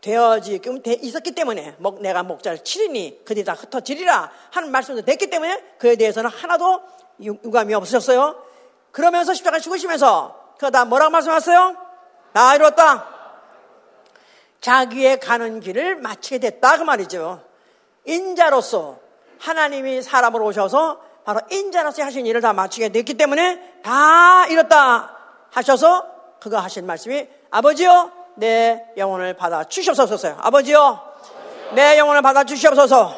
되어지게끔 있었기 때문에 내가 목자를 치리니 그들이 다 흩어지리라 하는 말씀도 됐기 때문에 그에 대해서는 하나도 유감이 없으셨어요. 그러면서 십자가 죽으시면서 그다 뭐라고 말씀하셨어요? 나 이뤘다. 자기의 가는 길을 마치게 됐다 그 말이죠. 인자로서 하나님이 사람으로 오셔서 바로 인자로서 하신 일을 다 마치게 됐기 때문에 다 이뤘다 하셔서 그가 하신 말씀이 아버지요 내 영혼을 받아 주시옵소서. 아버지요, 내 영혼을 받아 주시옵소서.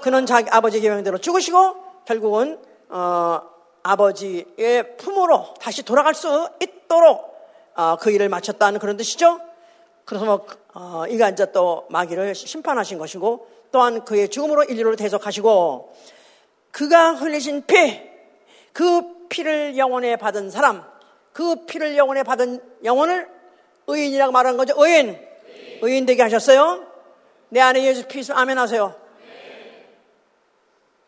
그는 자기 아버지 계명대로 죽으시고 결국은 어, 아버지의 품으로 다시 돌아갈 수 있도록 어, 그 일을 마쳤다는 그런 뜻이죠. 그래서 뭐 어, 이가 이제 또 마귀를 심판하신 것이고 또한 그의 죽음으로 인류를 대속하시고 그가 흘리신 피, 그 피를 영혼에 받은 사람, 그 피를 영혼에 받은 영혼을 의인이라고 말하는 거죠. 의인. 의인 되게 하셨어요. 내 안에 예수 피스 아멘 하세요.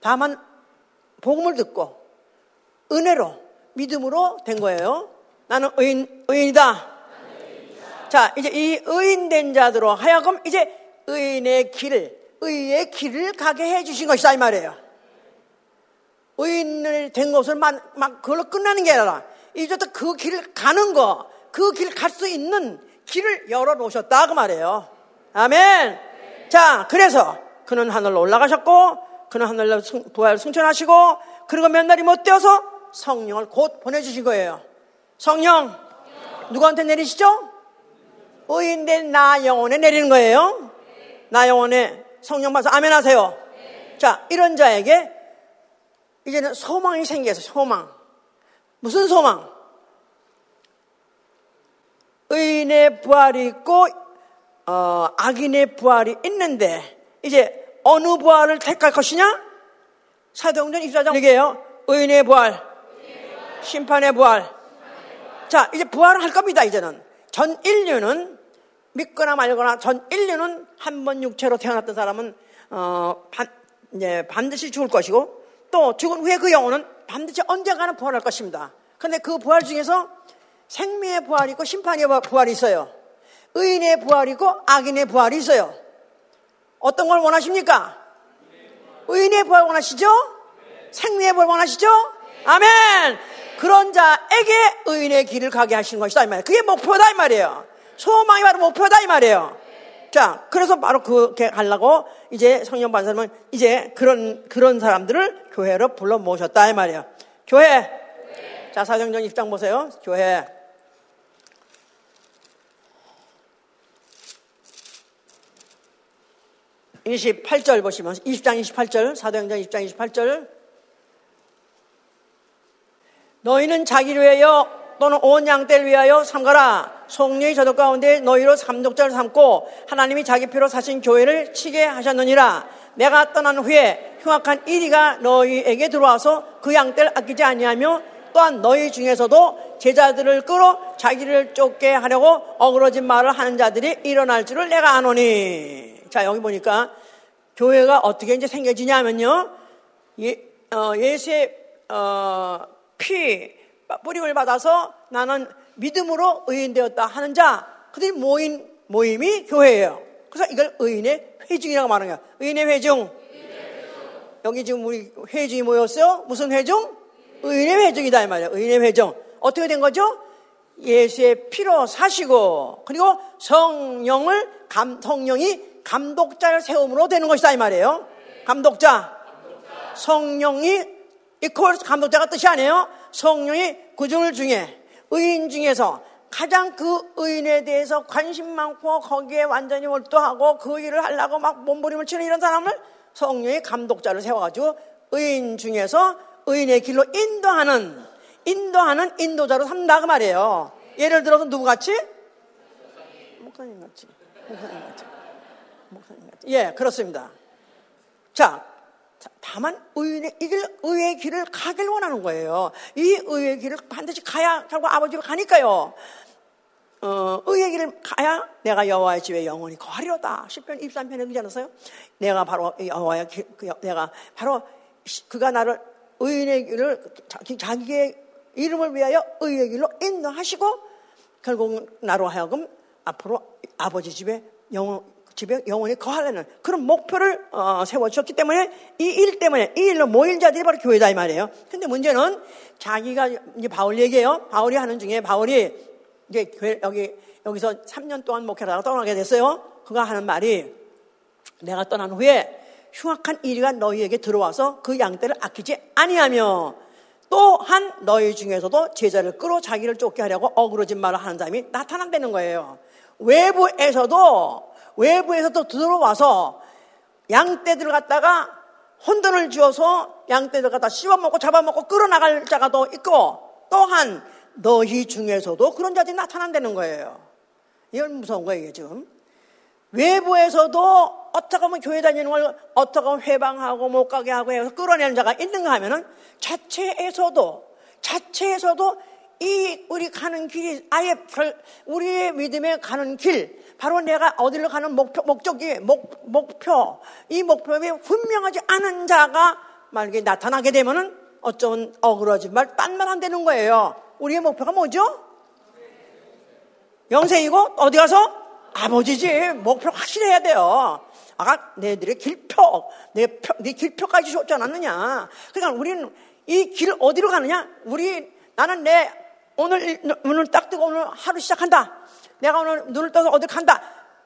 다만 복음을 듣고 은혜로 믿음으로 된 거예요. 나는 의인 의인이다. 자, 이제 이 의인 된 자들로 하여금 이제 의인의 길을 의의 길을 가게 해 주신 것이다 이 말이에요. 의인을 된 것을 막, 막 그걸로 끝나는 게 아니라 이제 그 길을 가는 거 그 길 갈 수 있는 길을 열어 놓으셨다 그 말이에요. 아멘. 자, 그래서 그는 하늘로 올라가셨고 그는 하늘로 부활 승천하시고 그리고 몇 날이 못 되어서 성령을 곧 보내주신 거예요. 성령 누구한테 내리시죠? 의인된 나 영혼에 내리는 거예요. 나 영혼에 성령 받아서 아멘 하세요. 자, 이런 자에게 이제는 소망이 생겨서 소망. 무슨 소망? 의인의 부활이 있고 어, 악인의 부활이 있는데 이제 어느 부활을 택할 것이냐? 사도행전 24장 얘기해요. 의인의 부활, 심판의 부활. 자, 이제 부활을 할 겁니다, 이제는. 전 인류는 믿거나 말거나 전 인류는 한 번 육체로 태어났던 사람은 어, 반, 이제 반드시 죽을 것이고 또 죽은 후에 그 영혼은 반드시 언젠가는 부활할 것입니다. 근데 그 부활 중에서 생명의 부활이 있고 심판의 부활이 있어요. 의인의 부활이 있고 악인의 부활이 있어요. 어떤 걸 원하십니까? 의인의 부활 원하시죠? 생명의 부활 원하시죠? 아멘! 그런 자에게 의인의 길을 가게 하시는 것이다 이 말이에요. 그게 목표다 이 말이에요. 소망이 바로 목표다 이 말이에요. 자, 그래서 바로 그렇게 가려고 이제 성령 반사님은 이제 그런 그런 사람들을 교회로 불러 모셨다 이 말이에요. 교회. 자, 사정전 입장 보세요. 교회. 28절 보시면 20장 28절 사도행전 20장 28절. 너희는 자기를 위하여 또는 온 양떼를 위하여 삼가라. 성령이 저도 가운데 너희로 삼독자를 삼고 하나님이 자기 피로 사신 교회를 치게 하셨느니라. 내가 떠난 후에 흉악한 이리가 너희에게 들어와서 그 양떼를 아끼지 아니하며 또한 너희 중에서도 제자들을 끌어 자기를 쫓게 하려고 어그러진 말을 하는 자들이 일어날 줄을 내가 아노니 자 여기 보니까 교회가 어떻게 이제 생겨지냐면요 예, 어, 예수의 어, 피 뿌림을 받아서 나는 믿음으로 의인 되었다 하는 자 그들이 모인 모임이 교회예요. 그래서 이걸 의인의 회중이라고 말하는 거야. 의인의 회중. 여기 지금 우리 회중이 모였어요. 무슨 회중? 의인의 회중이다 이 말이야. 의인의 회중. 어떻게 된 거죠? 예수의 피로 사시고 그리고 성령을 감, 성령이 감독자를 세움으로 되는 것이다 이 말이에요. 감독자. 성령이 이퀄 감독자가 뜻이 아니에요. 성령이 그중 중에 의인 중에서 가장 그 의인에 대해서 관심 많고 거기에 완전히 몰두하고 그 일을 하려고 막 몸부림을 치는 이런 사람을 성령의 감독자를 세워가지고 의인 중에서 의인의 길로 인도하는 인도하는 인도자로 삼다 그 말이에요. 예를 들어서 누구 같이? 목사님 같이. 목사님 같이. 목사님. 예, 그렇습니다. 자, 다만 의의, 이길, 의의 길을 가길 원하는 거예요. 이 의의 길을 반드시 가야 결국 아버지로 가니까요. 어, 의의 길을 가야 내가 여호와의 집에 영원히 거하리로다. 10편 23편에 그러지 않았어요? 내가 바로 여호와의 길, 그, 내가 바로 그가 나를 의인의 길을 자기, 자기의 이름을 위하여 의의 길로 인도하시고 결국 나로 하여금 앞으로 아버지 집에 영원 집에 영원히 거하려는 그런 목표를 어, 세워주셨기 때문에 이 일 때문에 이 일로 모일 자들이 바로 교회다 이 말이에요. 근데 문제는 자기가 이제 바울 얘기해요. 바울이 하는 중에 바울이 이제 교회 여기 여기서 3년 동안 목회를 떠나게 됐어요. 그가 하는 말이 내가 떠난 후에 흉악한 이리가 너희에게 들어와서 그 양떼를 아끼지 아니하며 또한 너희 중에서도 제자를 끌어 자기를 쫓게 하려고 어그러진 말을 하는 사람이 나타난다는 거예요. 외부에서도 외부에서 또 들어와서 양떼들 갖다가 혼돈을 지어서 양떼들 갖다 씹어먹고 잡아먹고 끌어나갈 자가 또 있고 또한 너희 중에서도 그런 자들이 나타난다는 거예요. 이건 무서운 거예요, 지금. 외부에서도 어떻게 하면 교회 다니는 걸 어떻게 하면 회방하고 못 가게 하고 해서 끌어내는 자가 있는가 하면은 자체에서도 자체에서도 이 우리 가는 길이 아예 우리의 믿음에 가는 길 바로 내가 어디로 가는 목표, 목적이, 목, 목표, 이 목표에 분명하지 않은 자가 만약에 나타나게 되면은 어쩌면 어그러진 말, 딴 말 안 되는 거예요. 우리의 목표가 뭐죠? 영생이고, 어디 가서? 아버지지. 목표 확실해야 돼요. 아까 내들의 길표, 내, 표, 네 길표까지 줬지 않았느냐. 그러니까 우리는 이 길 어디로 가느냐? 우리, 나는 내 오늘 눈을 딱 뜨고 오늘 하루 시작한다. 내가 오늘 눈을 떠서 어디 간다.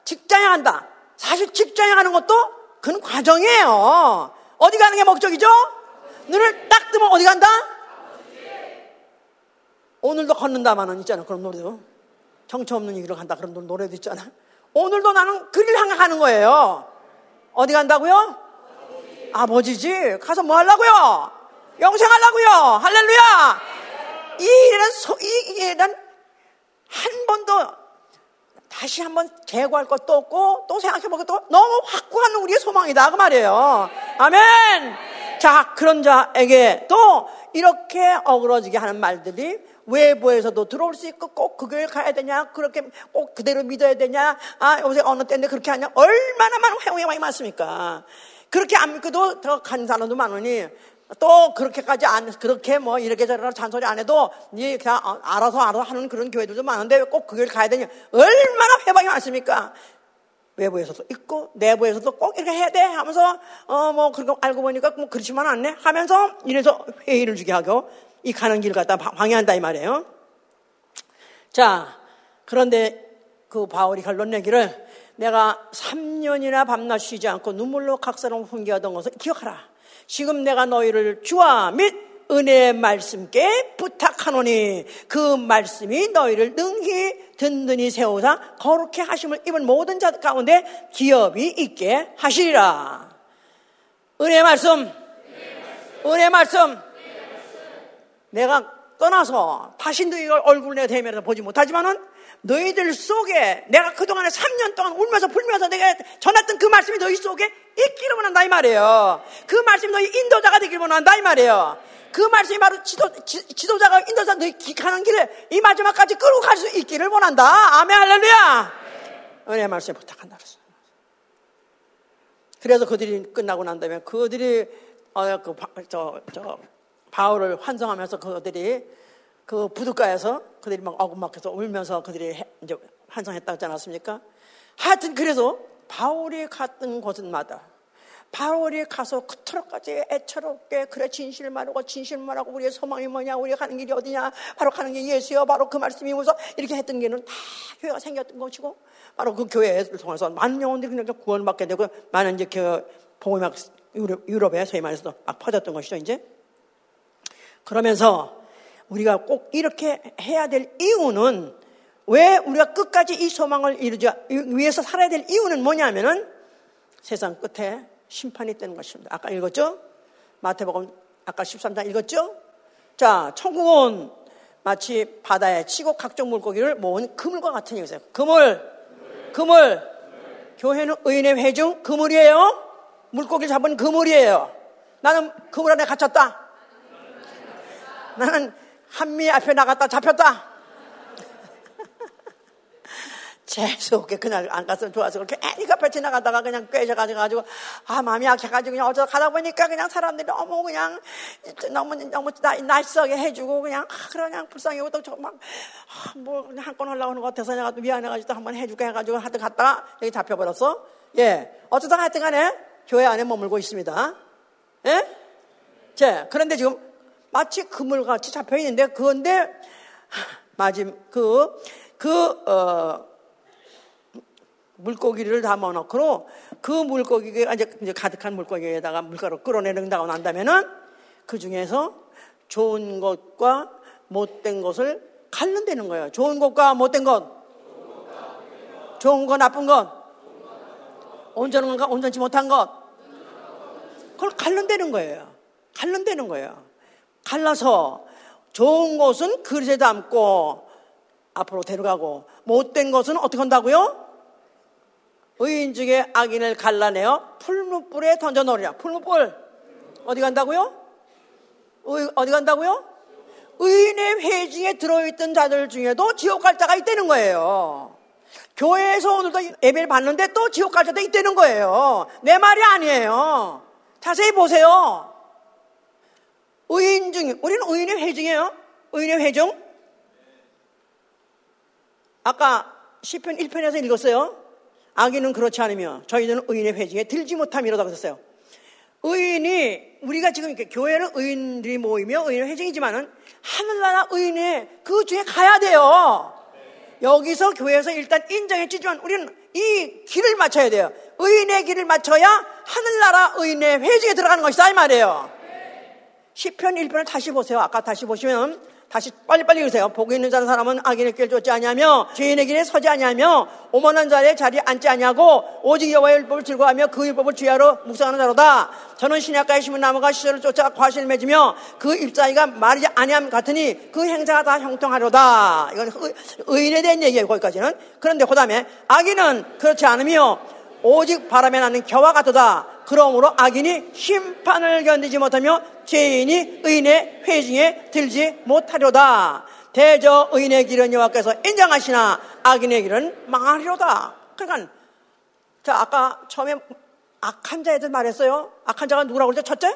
직장에 간다. 사실 직장에 가는 것도 그건 과정이에요. 어디 가는 게 목적이죠? 눈을 딱 뜨면 어디 간다? 오늘도 걷는다마는 있잖아. 그런 노래도. 정처 없는 얘기로 간다. 그런 노래도 있잖아. 오늘도 나는 그를 향해 가는 거예요. 어디 간다고요? 아버지. 지 가서 뭐 하려고요? 영생하려고요. 할렐루야. 이 일은 소, 이 일은 한 번도 다시 한번 재고할 것도 없고 또 생각해보고 또 너무 확고한 우리의 소망이다. 그 말이에요. 아멘. 자 그런 자에게 또 이렇게 어그러지게 하는 말들이 외부에서도 들어올 수 있고 꼭그 교회 가야 되냐? 그렇게 꼭 그대로 믿어야 되냐? 아 요새 어느 때인데 그렇게 하냐? 얼마나 많은 회용이 많이 많습니까? 그렇게 안 믿고도 더 간 사람도 많으니 또 그렇게까지 안 그렇게 뭐 이렇게 저렇게 잔소리 안 해도 니 그냥 어, 알아서 알아서 하는 그런 교회들도 많은데 꼭 그걸 가야 되냐 얼마나 회방이 많습니까? 외부에서도 있고 내부에서도 꼭 이렇게 해야 돼 하면서 어 뭐 그런 거 알고 보니까 뭐 그렇지만 않네 하면서 이래서 회의를 주게 하고 이 가는 길 갖다 방해한다 이 말이에요. 자 그런데 그 바울이 결론 내기를 내가 3년이나 밤낮 쉬지 않고 눈물로 각사로 훈계하던 것을 기억하라. 지금 내가 너희를 주와 및 은혜의 말씀께 부탁하노니 그 말씀이 너희를 능히 든든히 세우사 거룩해 하심을 입은 모든 자 가운데 기업이 있게 하시리라. 은혜의 말씀, 은혜의 말씀. 내가 떠나서 다시 너희 얼굴 내 대면에서 보지 못하지만은 너희들 속에 내가 그동안에 3년 동안 울면서 불면서 내가 전했던 그 말씀이 너희 속에 있기를 원한다 이 말이에요. 그 말씀이 너희 인도자가 되기를 원한다 이 말이에요. 그 말씀이 바로 지도, 지, 도자가 인도자 너희 가는 길을 이 마지막까지 끌고 갈 수 있기를 원한다. 아멘 할렐루야. 은혜 말씀 부탁한다. 그래서 그들이 끝나고 난 다음에 그들이 어, 그, 저, 저, 바울을 환송하면서 그들이 그 부둣가에서 그들이 막 어금막해서 울면서 그들이 해, 이제 환송했다고 하지 않았습니까? 하여튼 그래서 바울이 갔던 곳은마다 바울이 가서 그토록까지 애처롭게 그래 진실을 말하고 진실 을 말하고 우리의 소망이 뭐냐 우리가 가는 길이 어디냐 바로 가는 게 예수여 바로 그 말씀이 무서 이렇게 했던 게는 다 교회가 생겼던 것이고 바로 그 교회를 통해서 많은 영혼들이 그냥 구원받게 되고 많은 이제 그 복음이 막 유럽, 유럽에 소위 말해서 막 퍼졌던 것이죠 이제 그러면서 우리가 꼭 이렇게 해야 될 이유는 왜 우리가 끝까지 이 소망을 이루지 위해서 살아야 될 이유는 뭐냐면은 세상 끝에 심판이 있다는 것입니다. 아까 읽었죠? 마태복음 아까 13장 읽었죠? 자, 천국은 마치 바다에 치고 각종 물고기를 모은 그물과 같은 얘기세요. 그물, 그물. 교회는 의인의 회중 그물이에요. 물고기 잡은 그물이에요. 나는 그물 안에 갇혔다. 나는 한미 앞에 나갔다 잡혔다. 재수없게 그날 안 갔으면 좋아서 그렇게 애니까 펼쳐 나가다가 그냥 꿰져가지고 아 마음이 약해가지고 그냥 어쩌다 가다 보니까 그냥 사람들이 너무 그냥 너무 너무 날쌔게 해주고 그냥 아, 그냥 불쌍해고 또막뭐 아, 한건 하려고 하는 것 같아서 내가 또 미안해가지고 또 한번 해줄게 해가지고 하여튼 갔다가 여기 잡혀버렸어 예 어쩌다 하여튼 간에 교회 안에 머물고 있습니다 예? 자 그런데 지금 마치 그물같이 잡혀 있는데 그건데 마침 그 그, 어, 물고기를 담아놓고 그 물고기가 이제, 가득한 물고기에다가 물가로 끌어내는다고 난다면은 그 중에서 좋은 것과 못된 것을 갈른다는 거예요. 좋은 것과 못된 것. 좋은 거, 나쁜 것. 온전한 것, 온전치 못한 것. 그걸 갈른다는 거예요. 갈른다는 거예요. 갈라서 좋은 것은 그릇에 담고 앞으로 데려가고 못된 것은 어떻게 한다고요? 의인 중에 악인을 갈라내어 풀무불에 던져놓으리라. 풀무불 어디 간다고요? 의, 어디 간다고요? 의인의 회중에 들어있던 자들 중에도 지옥 갈 자가 있다는 거예요. 교회에서 오늘도 예배를 받는데 또 지옥 갈 자도 있다는 거예요. 내 말이 아니에요. 자세히 보세요. 의인 중, 우리는 의인의 회중이에요. 의인의 회중. 아까 10편 1편에서 읽었어요. 악인은 그렇지 않으며 저희들은 의인의 회중에 들지 못함이라고 했어요. 의인이 우리가 지금 이렇게 교회는 의인들이 모이며 의인의 회중이지만은 하늘나라 의인의 그 중에 가야 돼요. 여기서 교회에서 일단 인정했지만 우리는 이 길을 맞춰야 돼요. 의인의 길을 맞춰야 하늘나라 의인의 회중에 들어가는 것이다 이 말이에요. 10편 1편을 다시 보세요. 아까 다시 보시면 다시 빨리빨리 읽으세요. 보고 있는 자는 사람은 악인의 길 쫓지 아니하며 죄인의 길에 서지 아니하며 오만한 자의 자리에 앉지 아니하고 오직 여호와의 율법을 즐거워하며 그 율법을 주야로 묵상하는 자로다. 저는 신약가에 심은 나무가 시절을 쫓아 과실을 맺으며 그 잎사이가 마르지 아니함 같으니 그 행자가 다 형통하려다. 이건 의인에 대한 얘기예요. 거기까지는. 그런데 그 다음에 악인은 그렇지 않으며 오직 바람에 나는 겨와 같도다. 그러므로 악인이 심판을 견디지 못하며 죄인이 의인의 회중에 들지 못하려다. 대저 의인의 길은 여호와께서 인정하시나 악인의 길은 망하리로다. 그러니까 자 아까 처음에 악한 자애들 말했어요. 악한 자가 누구라고 그랬죠? 첫째?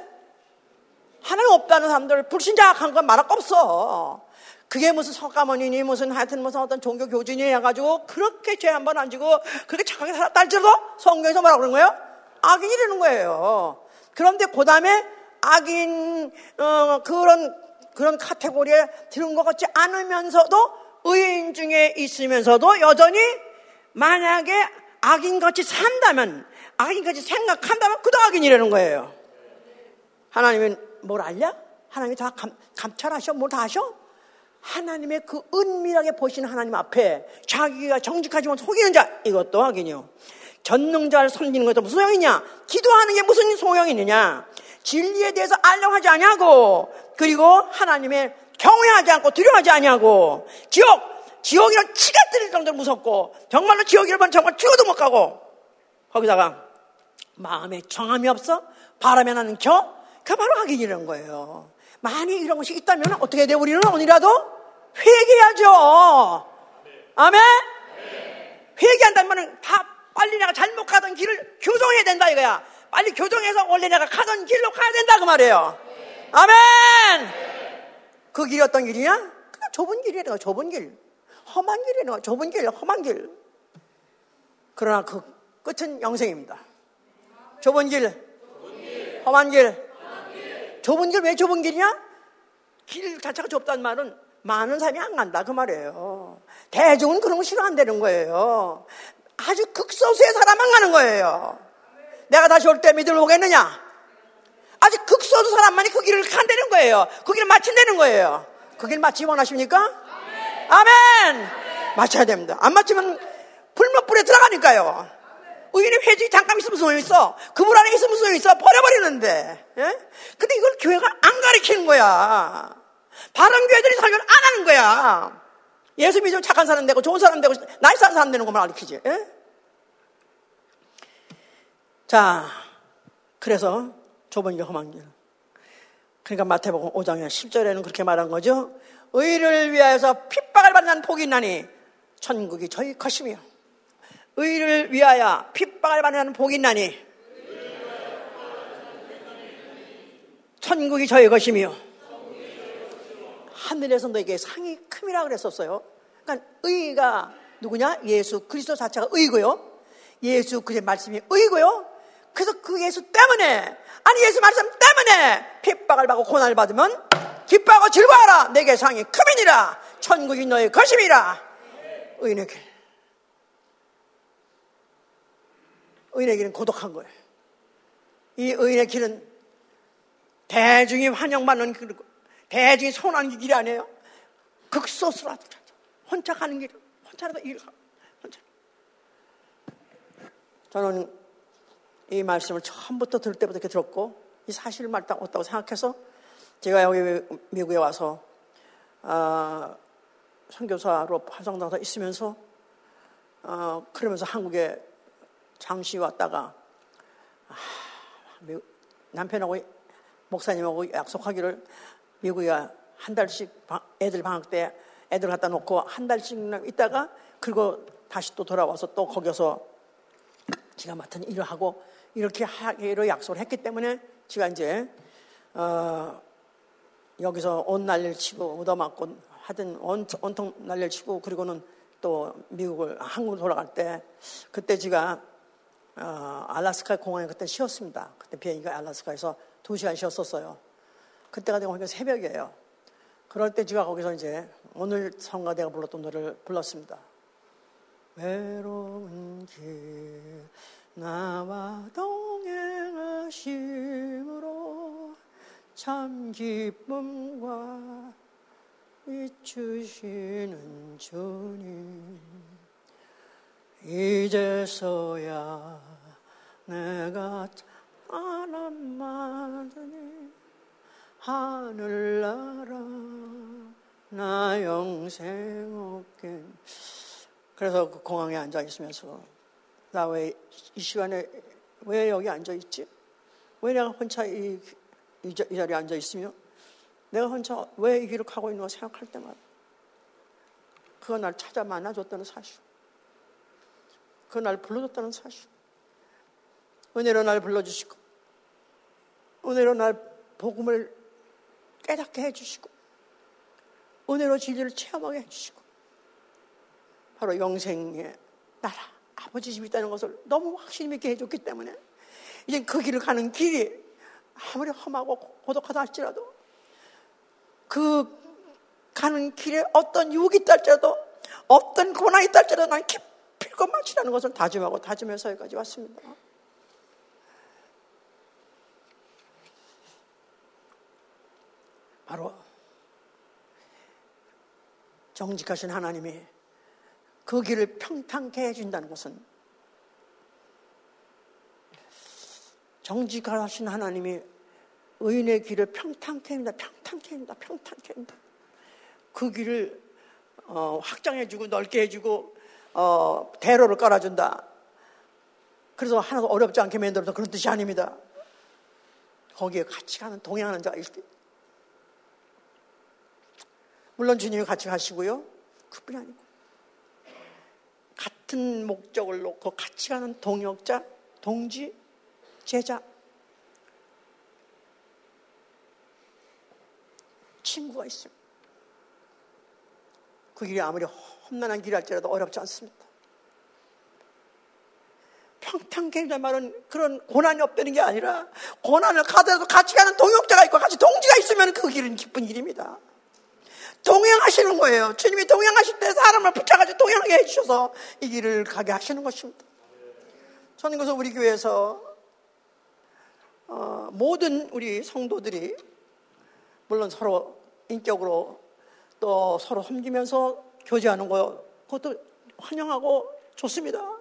하나님 없다는 사람들, 불신자 악한 건 말할 거 없어. 그게 무슨 석가모니니 무슨 하여튼 무슨 어떤 종교 교준이 해가지고 그렇게 죄 한 번 안 지고 그렇게 착하게 살았다 할지라도 성경에서 뭐라고 그러는 거예요? 악인이라는 거예요. 그런데 그 다음에 악인, 어, 그런, 그런 카테고리에 들은 것 같지 않으면서도 의인 중에 있으면서도 여전히 만약에 악인같이 산다면, 악인같이 생각한다면 그도 악인이라는 거예요. 하나님은 뭘 알냐? 하나님이 다 감, 감찰하셔? 뭘 다 하셔? 하나님의 그 은밀하게 보시는 하나님 앞에 자기가 정직하지만 속이는 자, 이것도 악인이요. 전능자를 섬기는 것도 무슨 소용이냐? 기도하는 게 무슨 소용이 있느냐? 진리에 대해서 알려고 하지 않냐고. 그리고 하나님의 경외하지 않고 두려워하지 않냐고. 지옥, 지옥이란 치가 뜨릴 정도로 무섭고, 정말로 지옥이라면 정말 죽어도 못 가고, 거기다가 마음에 정함이 없어? 바람에 나는 겨? 그 바로 악인이라는 거예요. 만약 이런 것이 있다면 어떻게 돼? 우리는 오늘이라도 회개해야죠. 아멘? 회개한다는 말은 다 빨리 내가 잘못 가던 길을 교정해야 된다 이거야. 빨리 교정해서 원래 내가 가던 길로 가야 된다 그 말이에요. 아멘! 그 길이 어떤 길이냐? 그냥 좁은 거 좁은 길. 험한 거 좁은 길, 험한 길. 그러나 그 끝은 영생입니다. 좁은 길, 험한 길. 좁은 길 왜 좁은 길이냐? 길 자체가 좁다는 말은 많은 사람이 안 간다 그 말이에요. 대중은 그런 거 싫어한다는 거예요. 아주 극소수의 사람만 가는 거예요. 내가 다시 올 때 믿음을 보겠느냐? 아직 극소수 사람만이 그 길을 간다는 거예요. 그 길을 마친다는 거예요. 그 길 마치기 원하십니까? 아멘! 아멘! 마쳐야 됩니다. 안 마치면 불못불에 들어가니까요. 의인의 회중이 잠깐 있으면 소용이 있어. 그물 안에 있으면 소용이 있어. 버려버리는데. 예? 근데 이걸 교회가 안 가르치는 거야. 바른 교회들이 설교를 안 하는 거야. 예수 믿으면 착한 사람 되고 좋은 사람 되고 나이스한 사람 되는 것만 가르치지. 예? 자, 그래서 좁은 길 험한 길. 그러니까 마태복음 5장 10절에는 그렇게 말한 거죠. 의를 위하여서 핍박을 받는 복이 있나니 천국이 저희 것이며 의를 위하여 핍박을 받는 복이 있나니 천국이 저희 것이며 하늘에서 너에게 상이 큼이라 그랬었어요. 그러니까 의가 누구냐? 예수 그리스도 자체가 의고요. 예수 그의 말씀이 의고요. 그래서 그 예수 때문에 아니 예수 말씀 때문에 핍박을 받고 고난을 받으면 기뻐하고 즐거워하라 내게 상이 큼이니라 천국이 너의 것임이라 의인의 길 의인의 길은 고독한 거예요 이 의인의 길은 대중이 환영받는 길 대중이 손하는 길이 아니에요? 극소수라도. 혼자 가는 길 혼자라도 일 혼자. 저는 이 말씀을 처음부터 들을 때부터 이렇게 들었고 이 사실을 맞다고 생각해서 제가 여기 미국에 와서 아, 선교사로 활성당사 있으면서 어, 그러면서 한국에 잠시 왔다가 아, 남편하고 목사님하고 약속하기를 미국에 한 달씩 애들 방학 때 애들 갖다 놓고 한 달씩 있다가 그리고 다시 또 돌아와서 또 거기서 제가 맡은 일을 하고 이렇게 하기로 약속을 했기 때문에 제가 이제 어, 여기서 온 난리를 치고 얻어맞고 하든 온, 온통 난리를 치고 그리고는 또 미국을 한국으로 돌아갈 때 그때 제가 어, 알라스카 공항에 그때 쉬었습니다. 그때 비행기가 알라스카에서 두 시간 쉬었었어요. 그때가 되고 거기가 새벽이에요. 그럴 때 제가 거기서 이제 오늘 성가대가 불렀던 노래를 불렀습니다. 외로운 길 나와 동행하심으로 참 기쁨과 비추시는 주님 이제서야 내가 사람 맞으니 하늘나라 나 영생 없긴 그래서 그 공항에 앉아 있으면서 나 왜 이 시간에 왜 여기 앉아 있지? 왜 내가 혼자 이, 이, 이 자리에 앉아 있으며? 내가 혼자 왜 이 길을 가고 있는가 생각할 때마다 그가 날 찾아 만나줬다는 사실 그가 날 불러줬다는 사실. 은혜로 날 불러주시고 은혜로 날 복음을 깨닫게 해주시고 은혜로 진리를 체험하게 해주시고 바로 영생의 나라 아버지 집이 있다는 것을 너무 확신 있게 해줬기 때문에 이제 그 길을 가는 길이 아무리 험하고 고독하다 할지라도 그 가는 길에 어떤 유혹이 있다 할지라도 어떤 고난이 있다 할지라도 난 기필 마치라는 것을 다짐하고 다짐해서 여기까지 왔습니다. 바로 정직하신 하나님이 그 길을 평탄케 해준다는 것은 정직하신 하나님이 의인의 길을 평탄케 합니다. 평탄케 합니다. 평탄케 합니다. 그 길을 어, 확장해주고 넓게 해주고 어, 대로를 깔아준다. 그래서 하나도 어렵지 않게 만들어서 그런 뜻이 아닙니다. 거기에 같이 가는 동행하는 자가 있을 때 물론 주님이 같이 가시고요. 그뿐이 아니고 같은 목적을 놓고 같이 가는 동역자, 동지, 제자, 친구가 있습니다. 그 길이 아무리 험난한 길일지라도 어렵지 않습니다. 평탄계란 말은 그런 고난이 없다는 게 아니라 고난을 가더라도 같이 가는 동역자가 있고 같이 동지가 있으면 그 길은 기쁜 일입니다. 동행하시는 거예요. 주님이 동행하실 때 사람을 붙여가지고 동행하게 해주셔서 이 길을 가게 하시는 것입니다. 저는 그래서 우리 교회에서 어, 모든 우리 성도들이 물론 서로 인격으로 또 서로 섬기면서 교제하는 거 그것도 환영하고 좋습니다.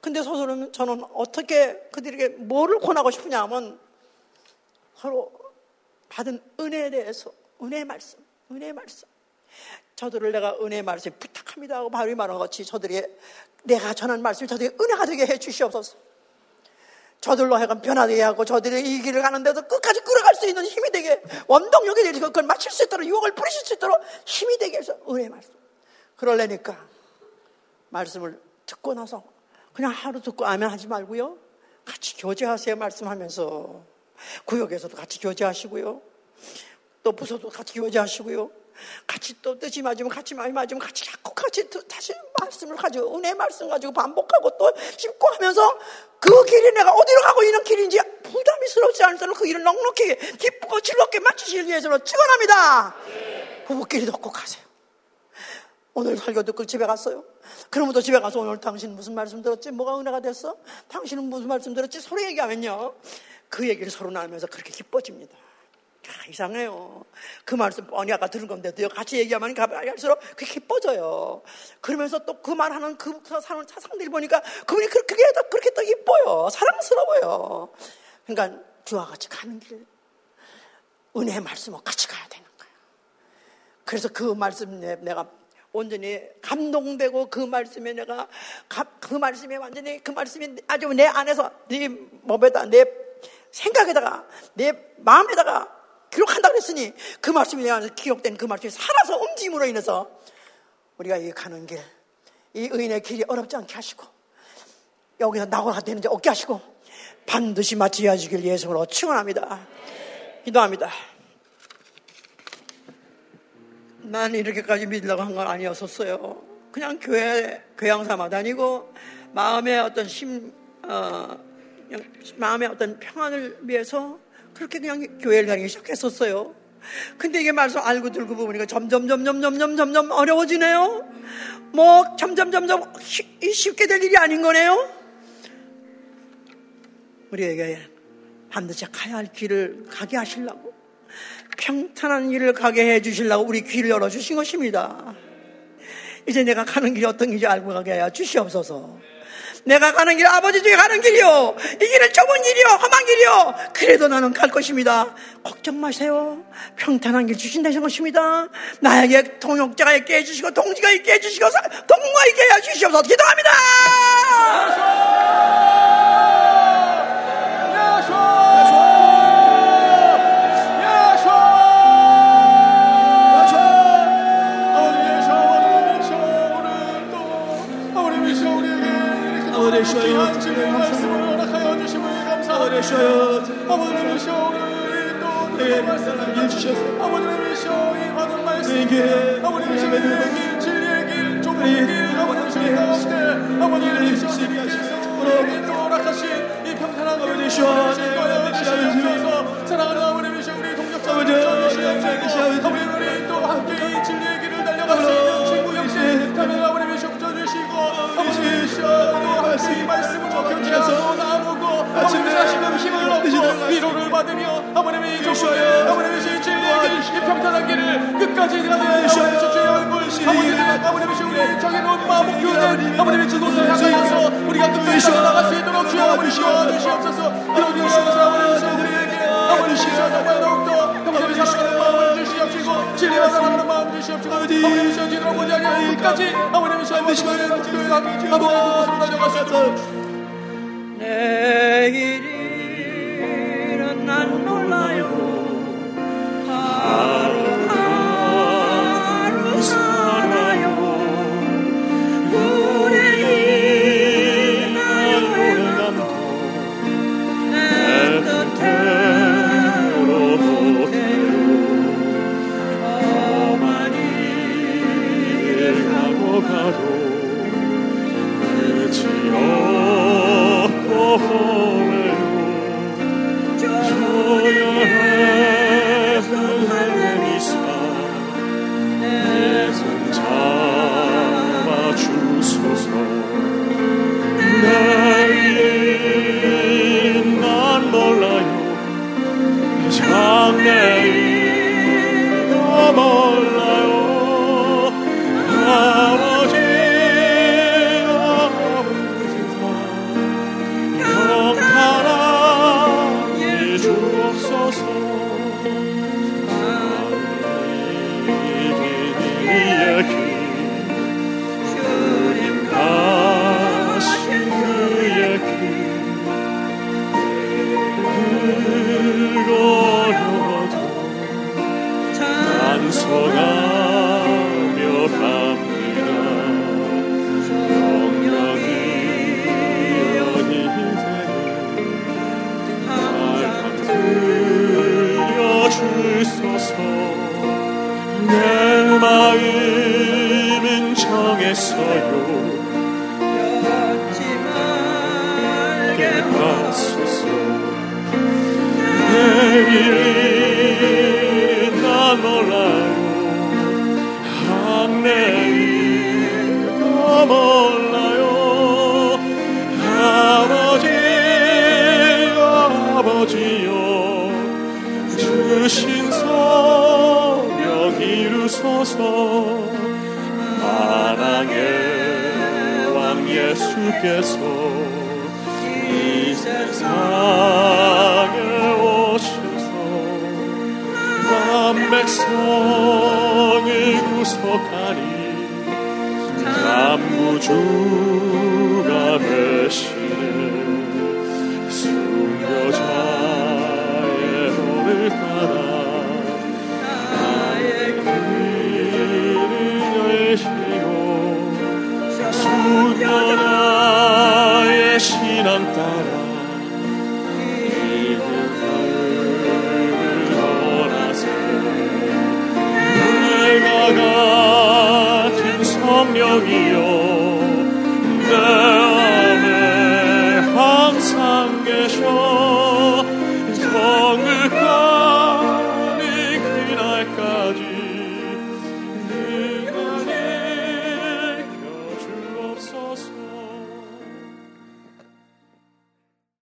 근데 서서는 저는 어떻게 그들에게 뭐를 권하고 싶으냐 하면 서로 받은 은혜에 대해서 은혜의 말씀 은혜의 말씀. 저들을 내가 은혜의 말씀 부탁합니다 하고 바울이 말한 것이 저들이 내가 전한 말씀이 저들이 은혜가 되게 해 주시옵소서. 저들로 하여금 변화되게 하고 저들이 이 길을 가는데도 끝까지 끌어갈 수 있는 힘이 되게 원동력이 되게 그걸 마칠 수 있도록 유혹을 부리실 수 있도록 힘이 되게 해서 은혜의 말씀. 그럴래니까 말씀을 듣고 나서 그냥 하루 듣고 아멘 하지 말고요. 같이 교제하세요 말씀하면서 구역에서도 같이 교제하시고요. 또 부서도 같이 교제하시고요. 같이 또 뜻이 맞으면 같이 말이 맞으면 같이 자꾸 같이 다시 말씀을 가지고 은혜 말씀 가지고 반복하고 또 씹고 하면서 그 길이 내가 어디로 가고 있는 길인지 부담이 스럽지 않도록 그 길을 넉넉히 기쁘고 즐겁게 마치시기 위해서 축원합니다. 부부끼리 덮고 가세요. 오늘 설교 듣고 집에 갔어요. 그러면 또 집에 가서 오늘 당신 무슨 말씀 들었지? 뭐가 은혜가 됐어? 당신은 무슨 말씀 들었지? 서로 얘기하면요. 그 얘기를 서로 나누면서 그렇게 기뻐집니다. 아, 이상해요. 그 말씀 뻔히 아까 들은 건데도요. 같이 얘기하면 갈수록 그게 기뻐져요. 그러면서 또 그 말하는 그 사는 사상들 보니까 그분이 그렇게 그렇게 또 이뻐요. 사랑스러워요. 그러니까 주와 같이 가는 길 은혜의 말씀을 같이 가야 되는 거예요. 그래서 그 말씀 내가 온전히 감동되고 그 말씀에 내가 그 말씀에 완전히 그 말씀이 아주 내 안에서 네 몸에다 내 생각에다가 내 마음에다가 기록한다 그랬으니 그 말씀이 내 안에서 기록된 그 말씀이 살아서 움직임으로 인해서 우리가 이 가는 길, 이 의인의 길이 어렵지 않게 하시고 여기서 낙오가 되는지 없게 하시고 반드시 마치어지길 예수로 축원합니다. 기도합니다. 난 이렇게까지 믿으려고 한 건 아니었었어요. 그냥 교회 교양 삼아 다니고 마음의 어떤 심 어, 마음의 어떤 평안을 위해서 그렇게 그냥 교회를 다니기 시작했었어요. 근데 이게 말씀 알고 들고 보니까 점점, 점점, 점점, 점점 어려워지네요. 뭐, 점점, 점점 쉽게 될 일이 아닌 거네요. 우리에게 반드시 가야 할 길을 가게 하시려고, 평탄한 길을 가게 해 주시려고 우리 귀를 열어주신 것입니다. 이제 내가 가는 길이 어떤 길인지 알고 가게 하여 주시옵소서. 내가 가는 길 아버지 중에 가는 길이요. 이 길은 좁은 길이요. 험한 길이요. 그래도 나는 갈 것입니다. 걱정 마세요. 평탄한 길 주신다는 것입니다. 나에게 통역자가 있게 해주시고 동지가 있게 해주시고 동무가 있게 해주시옵소서 기도합니다. 어려셔요 주님 말씀을 허락하여 주심을 감사하리셔요 아버님 이셔 오늘 또내 말씀을 해주셔서 아버님 이셔 이 받은 말씀 아버님 이셔 내게 진리의 길 좁은 길 아버님 주님 가운데 아버님 이셔 내게 또 허락하신 이 평탄한 길을 주실 거예요 주셔서 사랑하는 아버님 이셔 우리 동역자분들 주시옵시고 아버님 우리 또 함께 이 진리의 길을 달려갈 수 있는 친구 역시 아버님 이셔 붙여주시고 아버님 이셔 함께 이 말씀을 적혀주셔서 나누고 아버님 다시금 힘을 얻고 위로를 받으며 아버님이 좁은 아버님이시 진리의 길, 이 평탄한 길을 끝까지 가는 아버님이시 주의 얼굴 아버님 아버님이시 우리 정해놓은 마음 목표는 아버님의 그곳을 향하여서 우리가 끝까지 나아갈 수 있도록 주여 아버지 도와주시옵소서 이런 주시옵소서. 아버님이시 우리에게 아버님이시 정말 더욱더 아버님이시 사랑하는 주시옵시고 진리와 사랑하는 마음 주시옵시고 아버님이시 어디로 보지 않게 끝까지 아버님이시 아버님이시 교회하게 아버님 그곳으로 달려갈 수 있도록 내일은 난 몰라요. 하 장